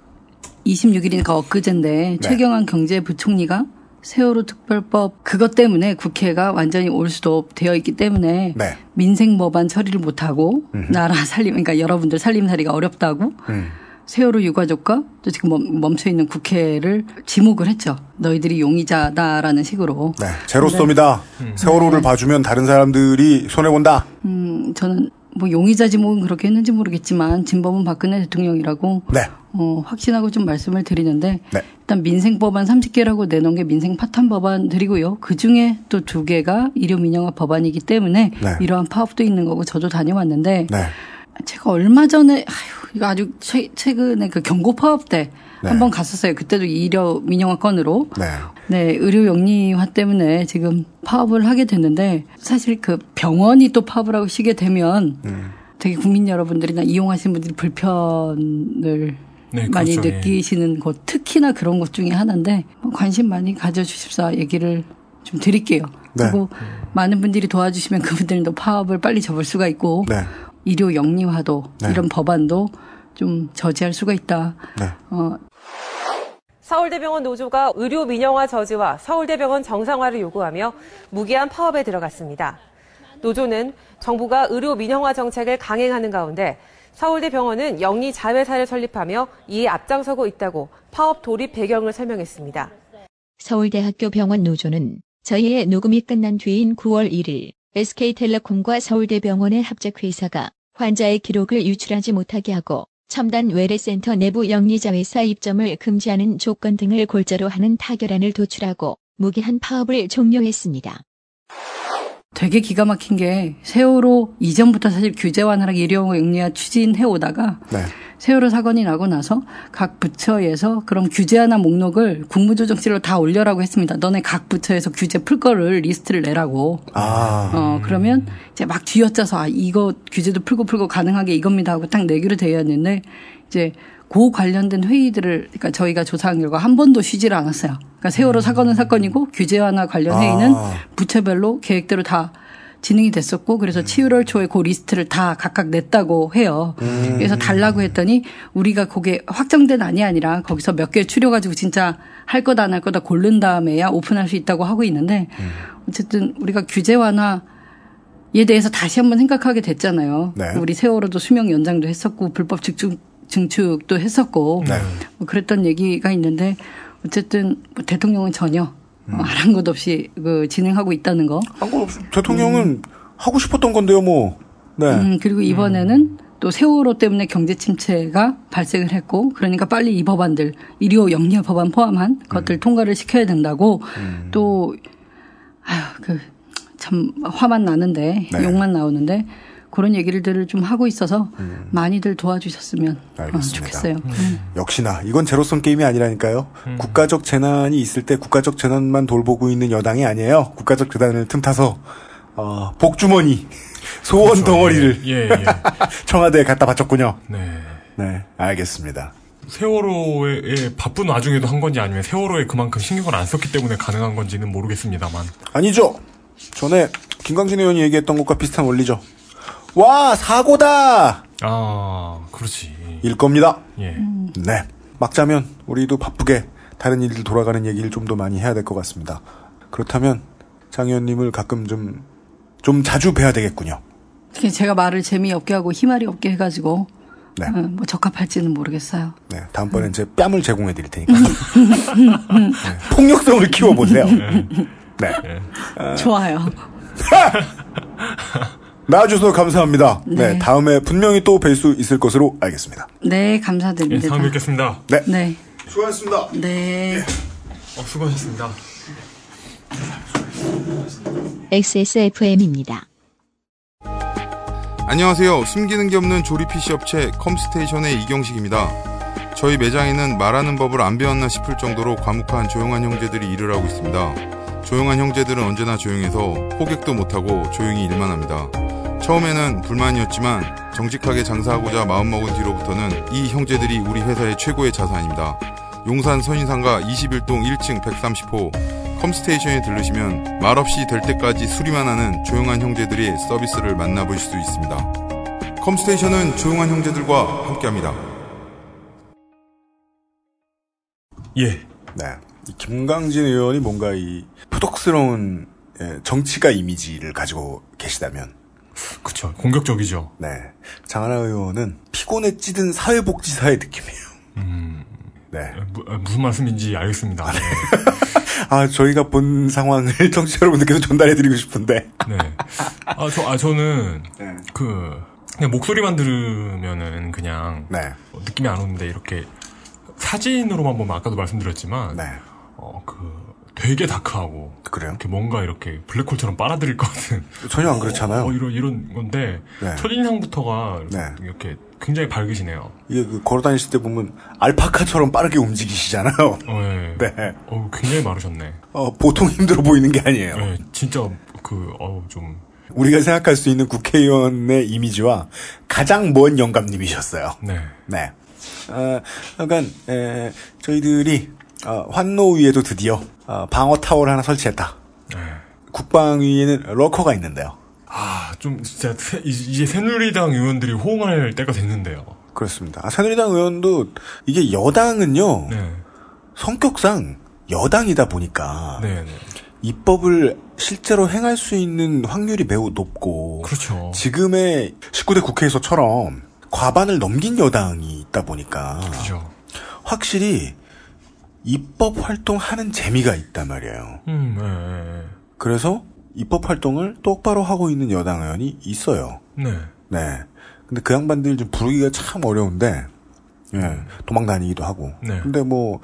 26일이니까 엊그제인데 네. 최경환 경제부총리가 세월호 특별법 그것 때문에 국회가 완전히 올 수도 되어 있기 때문에 네. 민생 법안 처리를 못하고 나라 살림 그러니까 여러분들 살림살이가 어렵다고 음. 세월호 유가족과 또 지금 멈- 멈춰 있는 국회를 지목을 했죠. 너희들이 용의자다라는 식으로. 네. 제로섬이다. 세월호를 봐주면 다른 사람들이 손해 본다. 음, 저는 뭐 용의자 지목은 그렇게 했는지 모르겠지만 진범은 박근혜 대통령이라고 네. 어, 확신하고 좀 말씀을 드리는데 네. 일단 민생 법안 30개라고 내놓은 게 민생 파탄 법안들이고요. 그 중에 또 두 개가 의료 민영화 법안이기 때문에 네. 이러한 파업도 있는 거고 저도 다녀왔는데 네. 제가 얼마 전에 아휴 이거 아주 최, 최근에 그 경고 파업 때 네. 한번 갔었어요. 그때도 의료 민영화 건으로. 네. 네, 의료 영리화 때문에 지금 파업을 하게 됐는데 사실 그 병원이 또 파업을 하고 쉬게 되면 음. 되게 국민 여러분들이나 이용하시는 분들이 불편을 네, 많이 그렇죠. 예. 느끼시는 곳 특히나 그런 곳 중에 하나인데 뭐 관심 많이 가져주십사 얘기를 좀 드릴게요. 네. 그리고 많은 분들이 도와주시면 그분들도 파업을 빨리 접을 수가 있고 네. 의료 영리화도 네. 이런 법안도 좀 저지할 수가 있다. 네. 어, 서울대병원 노조가 의료 민영화 저지와 서울대병원 정상화를 요구하며 무기한 파업에 들어갔습니다. 노조는 정부가 의료 민영화 정책을 강행하는 가운데 서울대병원은 영리 자회사를 설립하며 이에 앞장서고 있다고 파업 돌입 배경을 설명했습니다. 서울대학교 병원 노조는 저희의 녹음이 끝난 뒤인 9월 1일 SK텔레콤과 서울대병원의 합작회사가 환자의 기록을 유출하지 못하게 하고 첨단 외래센터 내부 영리자 회사 입점을 금지하는 조건 등을 골자로 하는 타결안을 도출하고 무기한 파업을 종료했습니다. 되게 기가 막힌 게 세월호 이전부터 사실 규제 완화랑 의료 영리화 추진해 오다가 네. 세월호 사건이 나고 나서 각 부처에서 그런 규제 하나 목록을 국무조정실로 다 올려라고 했습니다. 너네 각 부처에서 규제 풀 거를 리스트를 내라고. 아. 어, 그러면 이제 막 뒤져서 아, 이거 규제도 풀고 풀고 가능하게 이겁니다 하고 딱 내기로 되어 있는데 이제 그 관련된 회의들을 그러니까 저희가 조사한 결과 한 번도 쉬지를 않았어요. 그러니까 세월호 사건은 사건이고 규제 완화 관련 회의는 아. 부처별로 계획대로 다 진행이 됐었고 그래서 7월 초에 그 리스트를 다 각각 냈다고 해요. 그래서 달라고 했더니 우리가 그게 확정된 안이 아니라 거기서 몇 개 추려가지고 진짜 할 거다 안 할 거다 고른 다음에야 오픈할 수 있다고 하고 있는데 어쨌든 우리가 규제 완화 에 대해서 다시 한번 생각하게 됐잖아요. 네. 우리 세월호도 수명 연장도 했었고 불법 증축, 증축도 했었고 네. 뭐 그랬던 얘기가 있는데 어쨌든 뭐 대통령은 전혀 어, 아랑 것 없이 그 진행하고 있다는 거. 한거 없 대통령은 하고 싶었던 건데요, 뭐. 네. 음, 그리고 이번에는 또 세월호 때문에 경제 침체가 발생을 했고 그러니까 빨리 이 법안들 의료 영리화 법안 포함한 것들 통과를 시켜야 된다고 또 아유 그참 화만 나는데 네. 욕만 나오는데 그런 얘기들을 좀 하고 있어서 많이들 도와주셨으면 어, 알겠습니다. 좋겠어요. 음. 역시나 이건 제로섬 게임이 아니라니까요. 국가적 재난이 있을 때 국가적 재난만 돌보고 있는 여당이 아니에요. 국가적 재난을 틈타서 어, 복주머니 [laughs] 소원 그렇죠. 덩어리를 예, 예. [laughs] 청와대에 갖다 바쳤군요. 네. 네, 알겠습니다. 세월호의 바쁜 와중에도 한 건지 아니면 세월호에 그만큼 신경을 안 썼기 때문에 가능한 건지는 모르겠습니다만. 아니죠. 전에 김광진 의원이 얘기했던 것과 비슷한 원리죠. 와 사고다 아, 그렇지. 일 겁니다. 예. 네. 막자면 우리도 바쁘게 다른 일들 돌아가는 얘기를 좀 더 많이 해야 될 것 같습니다. 그렇다면 장 의원님을 가끔 좀, 좀 자주 뵈야 되겠군요. 제가 말을 재미없게 하고 희말이 없게 해가지고 네. 어, 뭐 적합할지는 모르겠어요. 네. 다음번엔 제 뺨을 제공해 드릴 테니까. [laughs] 네. 폭력성을 키워보세요. 네. 좋아요. [laughs] [laughs] 나와주셔서 감사합니다. 네. 네. 다음에 분명히 또 뵐 수 있을 것으로 알겠습니다. 네 예, 감사드립니다. 다음에 뵙겠습니다. 네. 네. 수고하셨습니다. 네. 어, 수고하셨습니다. XSFM입니다. 안녕하세요. 숨기는 게 없는 조립 PC 업체 컴스테이션의 이경식입니다. 저희 매장에는 말하는 법을 안 배웠나 싶을 정도로 과묵한 조용한 형제들이 일을 하고 있습니다. 조용한 형제들은 언제나 조용해서 호객도 못하고 조용히 일만 합니다. 처음에는 불만이었지만 정직하게 장사하고자 마음먹은 뒤로부터는 이 형제들이 우리 회사의 최고의 자산입니다. 용산 선인상가 21동 1층 130호 컴스테이션에 들르시면 말없이 될 때까지 수리만 하는 조용한 형제들의 서비스를 만나보실 수 있습니다. 컴스테이션은 조용한 형제들과 함께합니다. 예. 네. 이 김강진 의원이 뭔가 이 푸덕스러운 예, 정치가 이미지를 가지고 계시다면 그쵸. 공격적이죠. 네. 장하나 의원은 피곤에 찌든 사회복지사의 느낌이에요. 음, 네. 무, 아, 무슨 말씀인지 알겠습니다. 네. [laughs] 아, 저희가 본 상황을 [laughs] 청취자 여러분들께서 전달해드리고 싶은데. 네. 아, 저, 아, 저는, 네. 그, 그냥 목소리만 들으면은 그냥, 네. 어, 느낌이 안 오는데, 이렇게, 사진으로만 보면 아까도 말씀드렸지만, 네. 어, 그, 되게 다크하고 그래요? 이렇게 뭔가 이렇게 블랙홀처럼 빨아들일 것 같은 [laughs] 전혀 안 그렇잖아요. 어, 이런 이런 건데 네. 첫인상부터가 네. 이렇게 굉장히 밝으시네요. 이게 그 걸어 다니실 때 보면 알파카처럼 빠르게 움직이시잖아요. 어, 예. [laughs] 네. 어, 굉장히 마르셨네. 어, 보통 힘들어 보이는 게 아니에요. 예, 진짜 그 어우 좀 우리가 생각할 수 있는 국회의원의 이미지와 가장 먼 영감님이셨어요. 네. 네. 어, 약간 에, 저희들이 어, 환노 위에도 드디어 어, 방어 타워를 하나 설치했다. 네. 국방 위에는 러커가 있는데요. 아, 좀 진짜 새- 이- 이제 새누리당 의원들이 호응할 때가 됐는데요. 그렇습니다. 아, 새누리당 의원도 이게 여당은요 네. 성격상 여당이다 보니까 네, 네. 입법을 실제로 행할 수 있는 확률이 매우 높고 그렇죠. 지금의 19대 국회에서처럼 과반을 넘긴 여당이 있다 보니까 그렇죠. 확실히 입법 활동하는 재미가 있단 말이에요. 음, 네, 그래서 입법 활동을 똑바로 하고 있는 여당 의원이 있어요. 네. 네. 네. 근데 그 양반들 좀 부르기가 참 어려운데, 예, 도망 다니기도 하고. 네. 근데 뭐,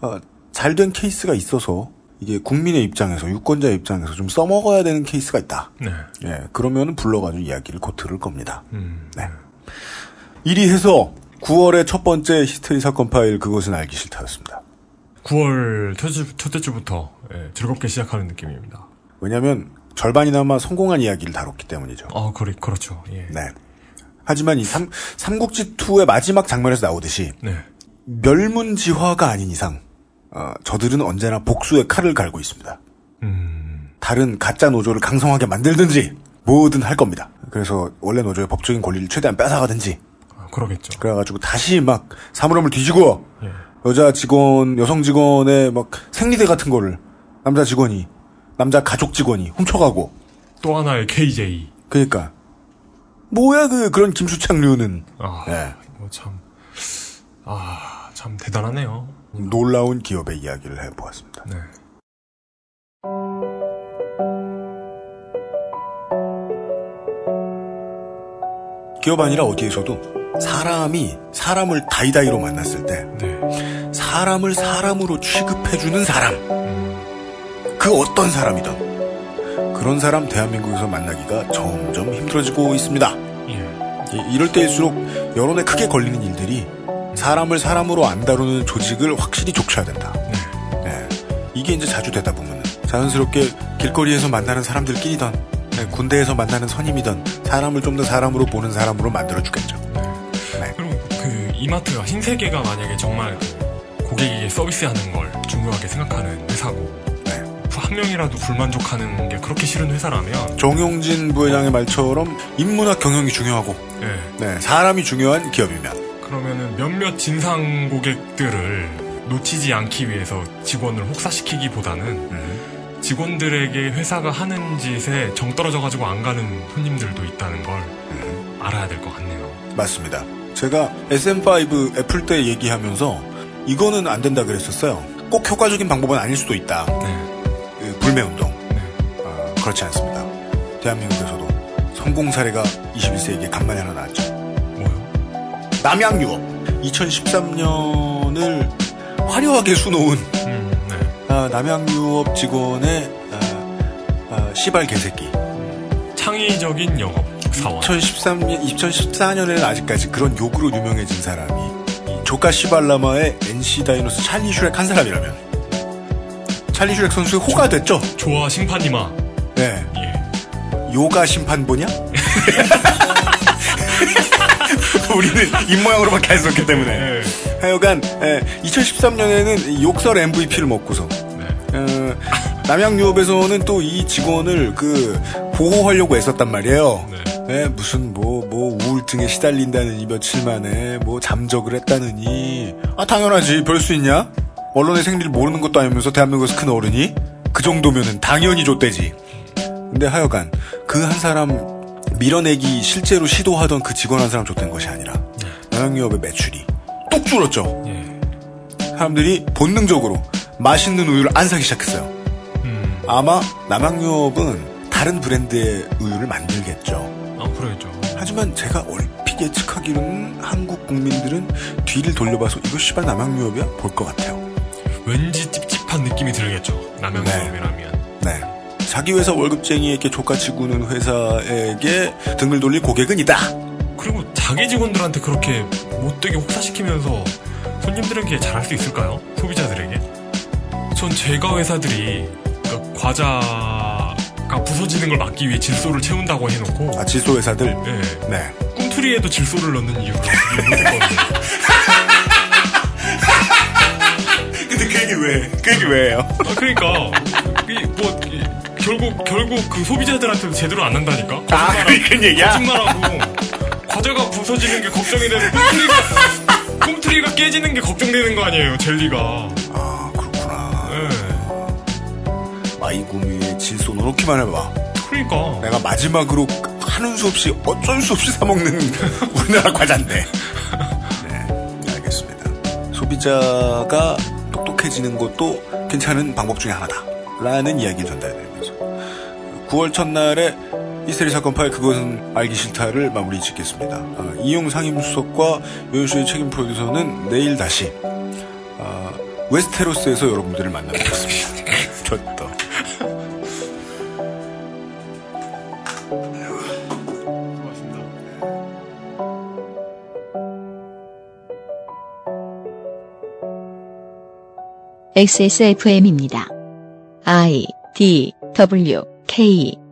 어, 잘된 케이스가 있어서, 이게 국민의 입장에서, 유권자의 입장에서 좀 써먹어야 되는 케이스가 있다. 네. 예, 그러면은 불러가지고 이야기를 곧 들을 겁니다. 음. 네. 이리 해서 9월의 첫 번째 히스테리 사건 파일 그것은 알기 싫다였습니다. 9월 첫째, 주부터 예, 즐겁게 시작하는 느낌입니다. 왜냐면 절반이나마 성공한 이야기를 다뤘기 때문이죠. 아, 그래, 그렇죠. 예. 네. 하지만 이 삼, 삼국지 2의 마지막 장면에서 나오듯이 네. 멸문지화가 아닌 이상 어, 저들은 언제나 복수의 칼을 갈고 있습니다. 음. 다른 가짜 노조를 강성하게 만들든지 뭐든 할 겁니다. 그래서 원래 노조의 법적인 권리를 최대한 뺏어가든지 아, 그러겠죠. 그래가지고 다시 막 사물함을 뒤지고 예. 여자 직원, 여성 직원의 막 생리대 같은 거를 남자 직원이 남자 가족 직원이 훔쳐가고 또 하나의 KJ. 그러니까 뭐야 그 그런 김수창류는 아, 예. 뭐 참, 아, 참 대단하네요. 놀라운 기업의 이야기를 해보았습니다. 네. 기업 아니라 어디에서도 사람이 사람을 다이다이로 만났을 때 네. 사람을 사람으로 취급해주는 사람 그 어떤 사람이든 그런 사람 대한민국에서 만나기가 점점 힘들어지고 있습니다. 예. 이- 이럴 때일수록 여론에 크게 걸리는 일들이 사람을 사람으로 안 다루는 조직을 확실히 족쳐야 된다. 네. 이게 이제 자주 되다 보면 자연스럽게 길거리에서 만나는 사람들끼리던 네, 군대에서 만나는 선임이던 사람을 좀 더 사람으로 보는 사람으로 만들어주겠죠. 그리고 그 이마트가 신세계가 만약에 정말 그 고객에게 서비스하는 걸 중요하게 생각하는 회사고 네. 한 명이라도 불만족하는 게 그렇게 싫은 회사라면 정용진 부회장의 말처럼 인문학 경영이 중요하고 예. 네, 사람이 중요한 기업이면 그러면은 몇몇 진상 고객들을 놓치지 않기 위해서 직원을 혹사시키기보다는 음. 직원들에게 회사가 하는 짓에 정 떨어져가지고 안 가는 손님들도 있다는 걸 음. 알아야 될 것 같네요. 맞습니다. 제가 SM5 애플 때 얘기하면서 이거는 안 된다 그랬었어요. 꼭 효과적인 방법은 아닐 수도 있다. 네. 그 불매운동. 어, 그렇지 않습니다. 대한민국에서도 성공 사례가 21세기에 간만에 하나 나왔죠. 뭐요? 남양 유업. 2013년을 화려하게 수놓은 음, 네. 아, 남양 유업 직원의 아, 아, 시발 개새끼. 창의적인 영업 사원. 2013년, 2014년에는 아직까지 그런 욕으로 유명해진 사람이 이 조카 시발라마의 NC 다이노스 찰리 슈렉 한 사람이라면 찰리 슈렉 선수의 호가 됐죠. 좋아 심판이마. 네. 예. 요가 심판보냐? [laughs] 우리는 입모양으로밖에 안 썼기 때문에. 네. 하여간 2013년에는 욕설 MVP를 먹고서 네. 어, 남양유업에서는 또 이 직원을 그 보호하려고 애썼단 말이에요. 네. 네, 무슨 뭐, 뭐, 우울증에 시달린다느니, 며칠 만에, 뭐, 잠적을 했다느니. 아, 당연하지. 별 수 있냐? 언론의 생리를 모르는 것도 아니면서 대한민국에서 큰 어른이? 그 정도면은 당연히 줬대지. 근데 하여간, 그 한 사람 밀어내기 실제로 시도하던 그 직원 한 사람 줬던 것이 아니라, 남양유업의 매출이 뚝 줄었죠. 예. 사람들이 본능적으로 맛있는 우유를 안 사기 시작했어요. 음. 아마 남양유업은 다른 브랜드의 우유를 만들겠죠. 아 그러겠죠. 하지만 제가 얼핏 예측하기로는 한국 국민들은 뒤를 돌려봐서 이거 씨발 남양유업이야? 볼 것 같아요. 왠지 찝찝한 느낌이 들겠죠. 남양 네. 네. 자기 회사 월급쟁이에게 족같이 구는 회사에게 등을 돌릴 고객은 있다. 그리고 자기 직원들한테 그렇게 못되게 혹사시키면서 손님들에게 잘할 수 있을까요? 소비자들에게? 전 제가 회사들이 그러니까 과자 가 부서지는 걸 막기 위해 질소를 채운다고 해놓고 아, 질소 회사들? 네. 네. 꿈틀이에도 질소를 넣는 못했거든요. [laughs] 근데 그 얘기 왜? 그 얘기 왜예요? 아, 그러니까 이, 뭐 이, 결국 결국 그 소비자들한테도 제대로 안 난다니까. 아, 그런 얘기야? 거짓말하고 과자가 부서지는 게 걱정이 되는 꿈틀이가 꿈틀이가 깨지는 게 걱정되는 거 아니에요 젤리가. 아, 그렇구나. 네. 마이구미에 질소 넣어놓기만 해봐. 그러니까. 내가 마지막으로 하는 수 없이 어쩔 수 없이 사먹는 [laughs] 우리나라 과자인데. 네, 알겠습니다. 소비자가 똑똑해지는 것도 괜찮은 방법 중에 하나다. 라는 이야기를 전달해드리면서 9월 첫날에 히스테리 사건 파일 그것은 알기 싫다를 마무리 짓겠습니다. 아, 이용 상임수석과 요요쇼의 책임 프로듀서는 내일 다시 아, 웨스테로스에서 여러분들을 만나뵙겠습니다. [laughs] 좋 XSFM입니다. I D W K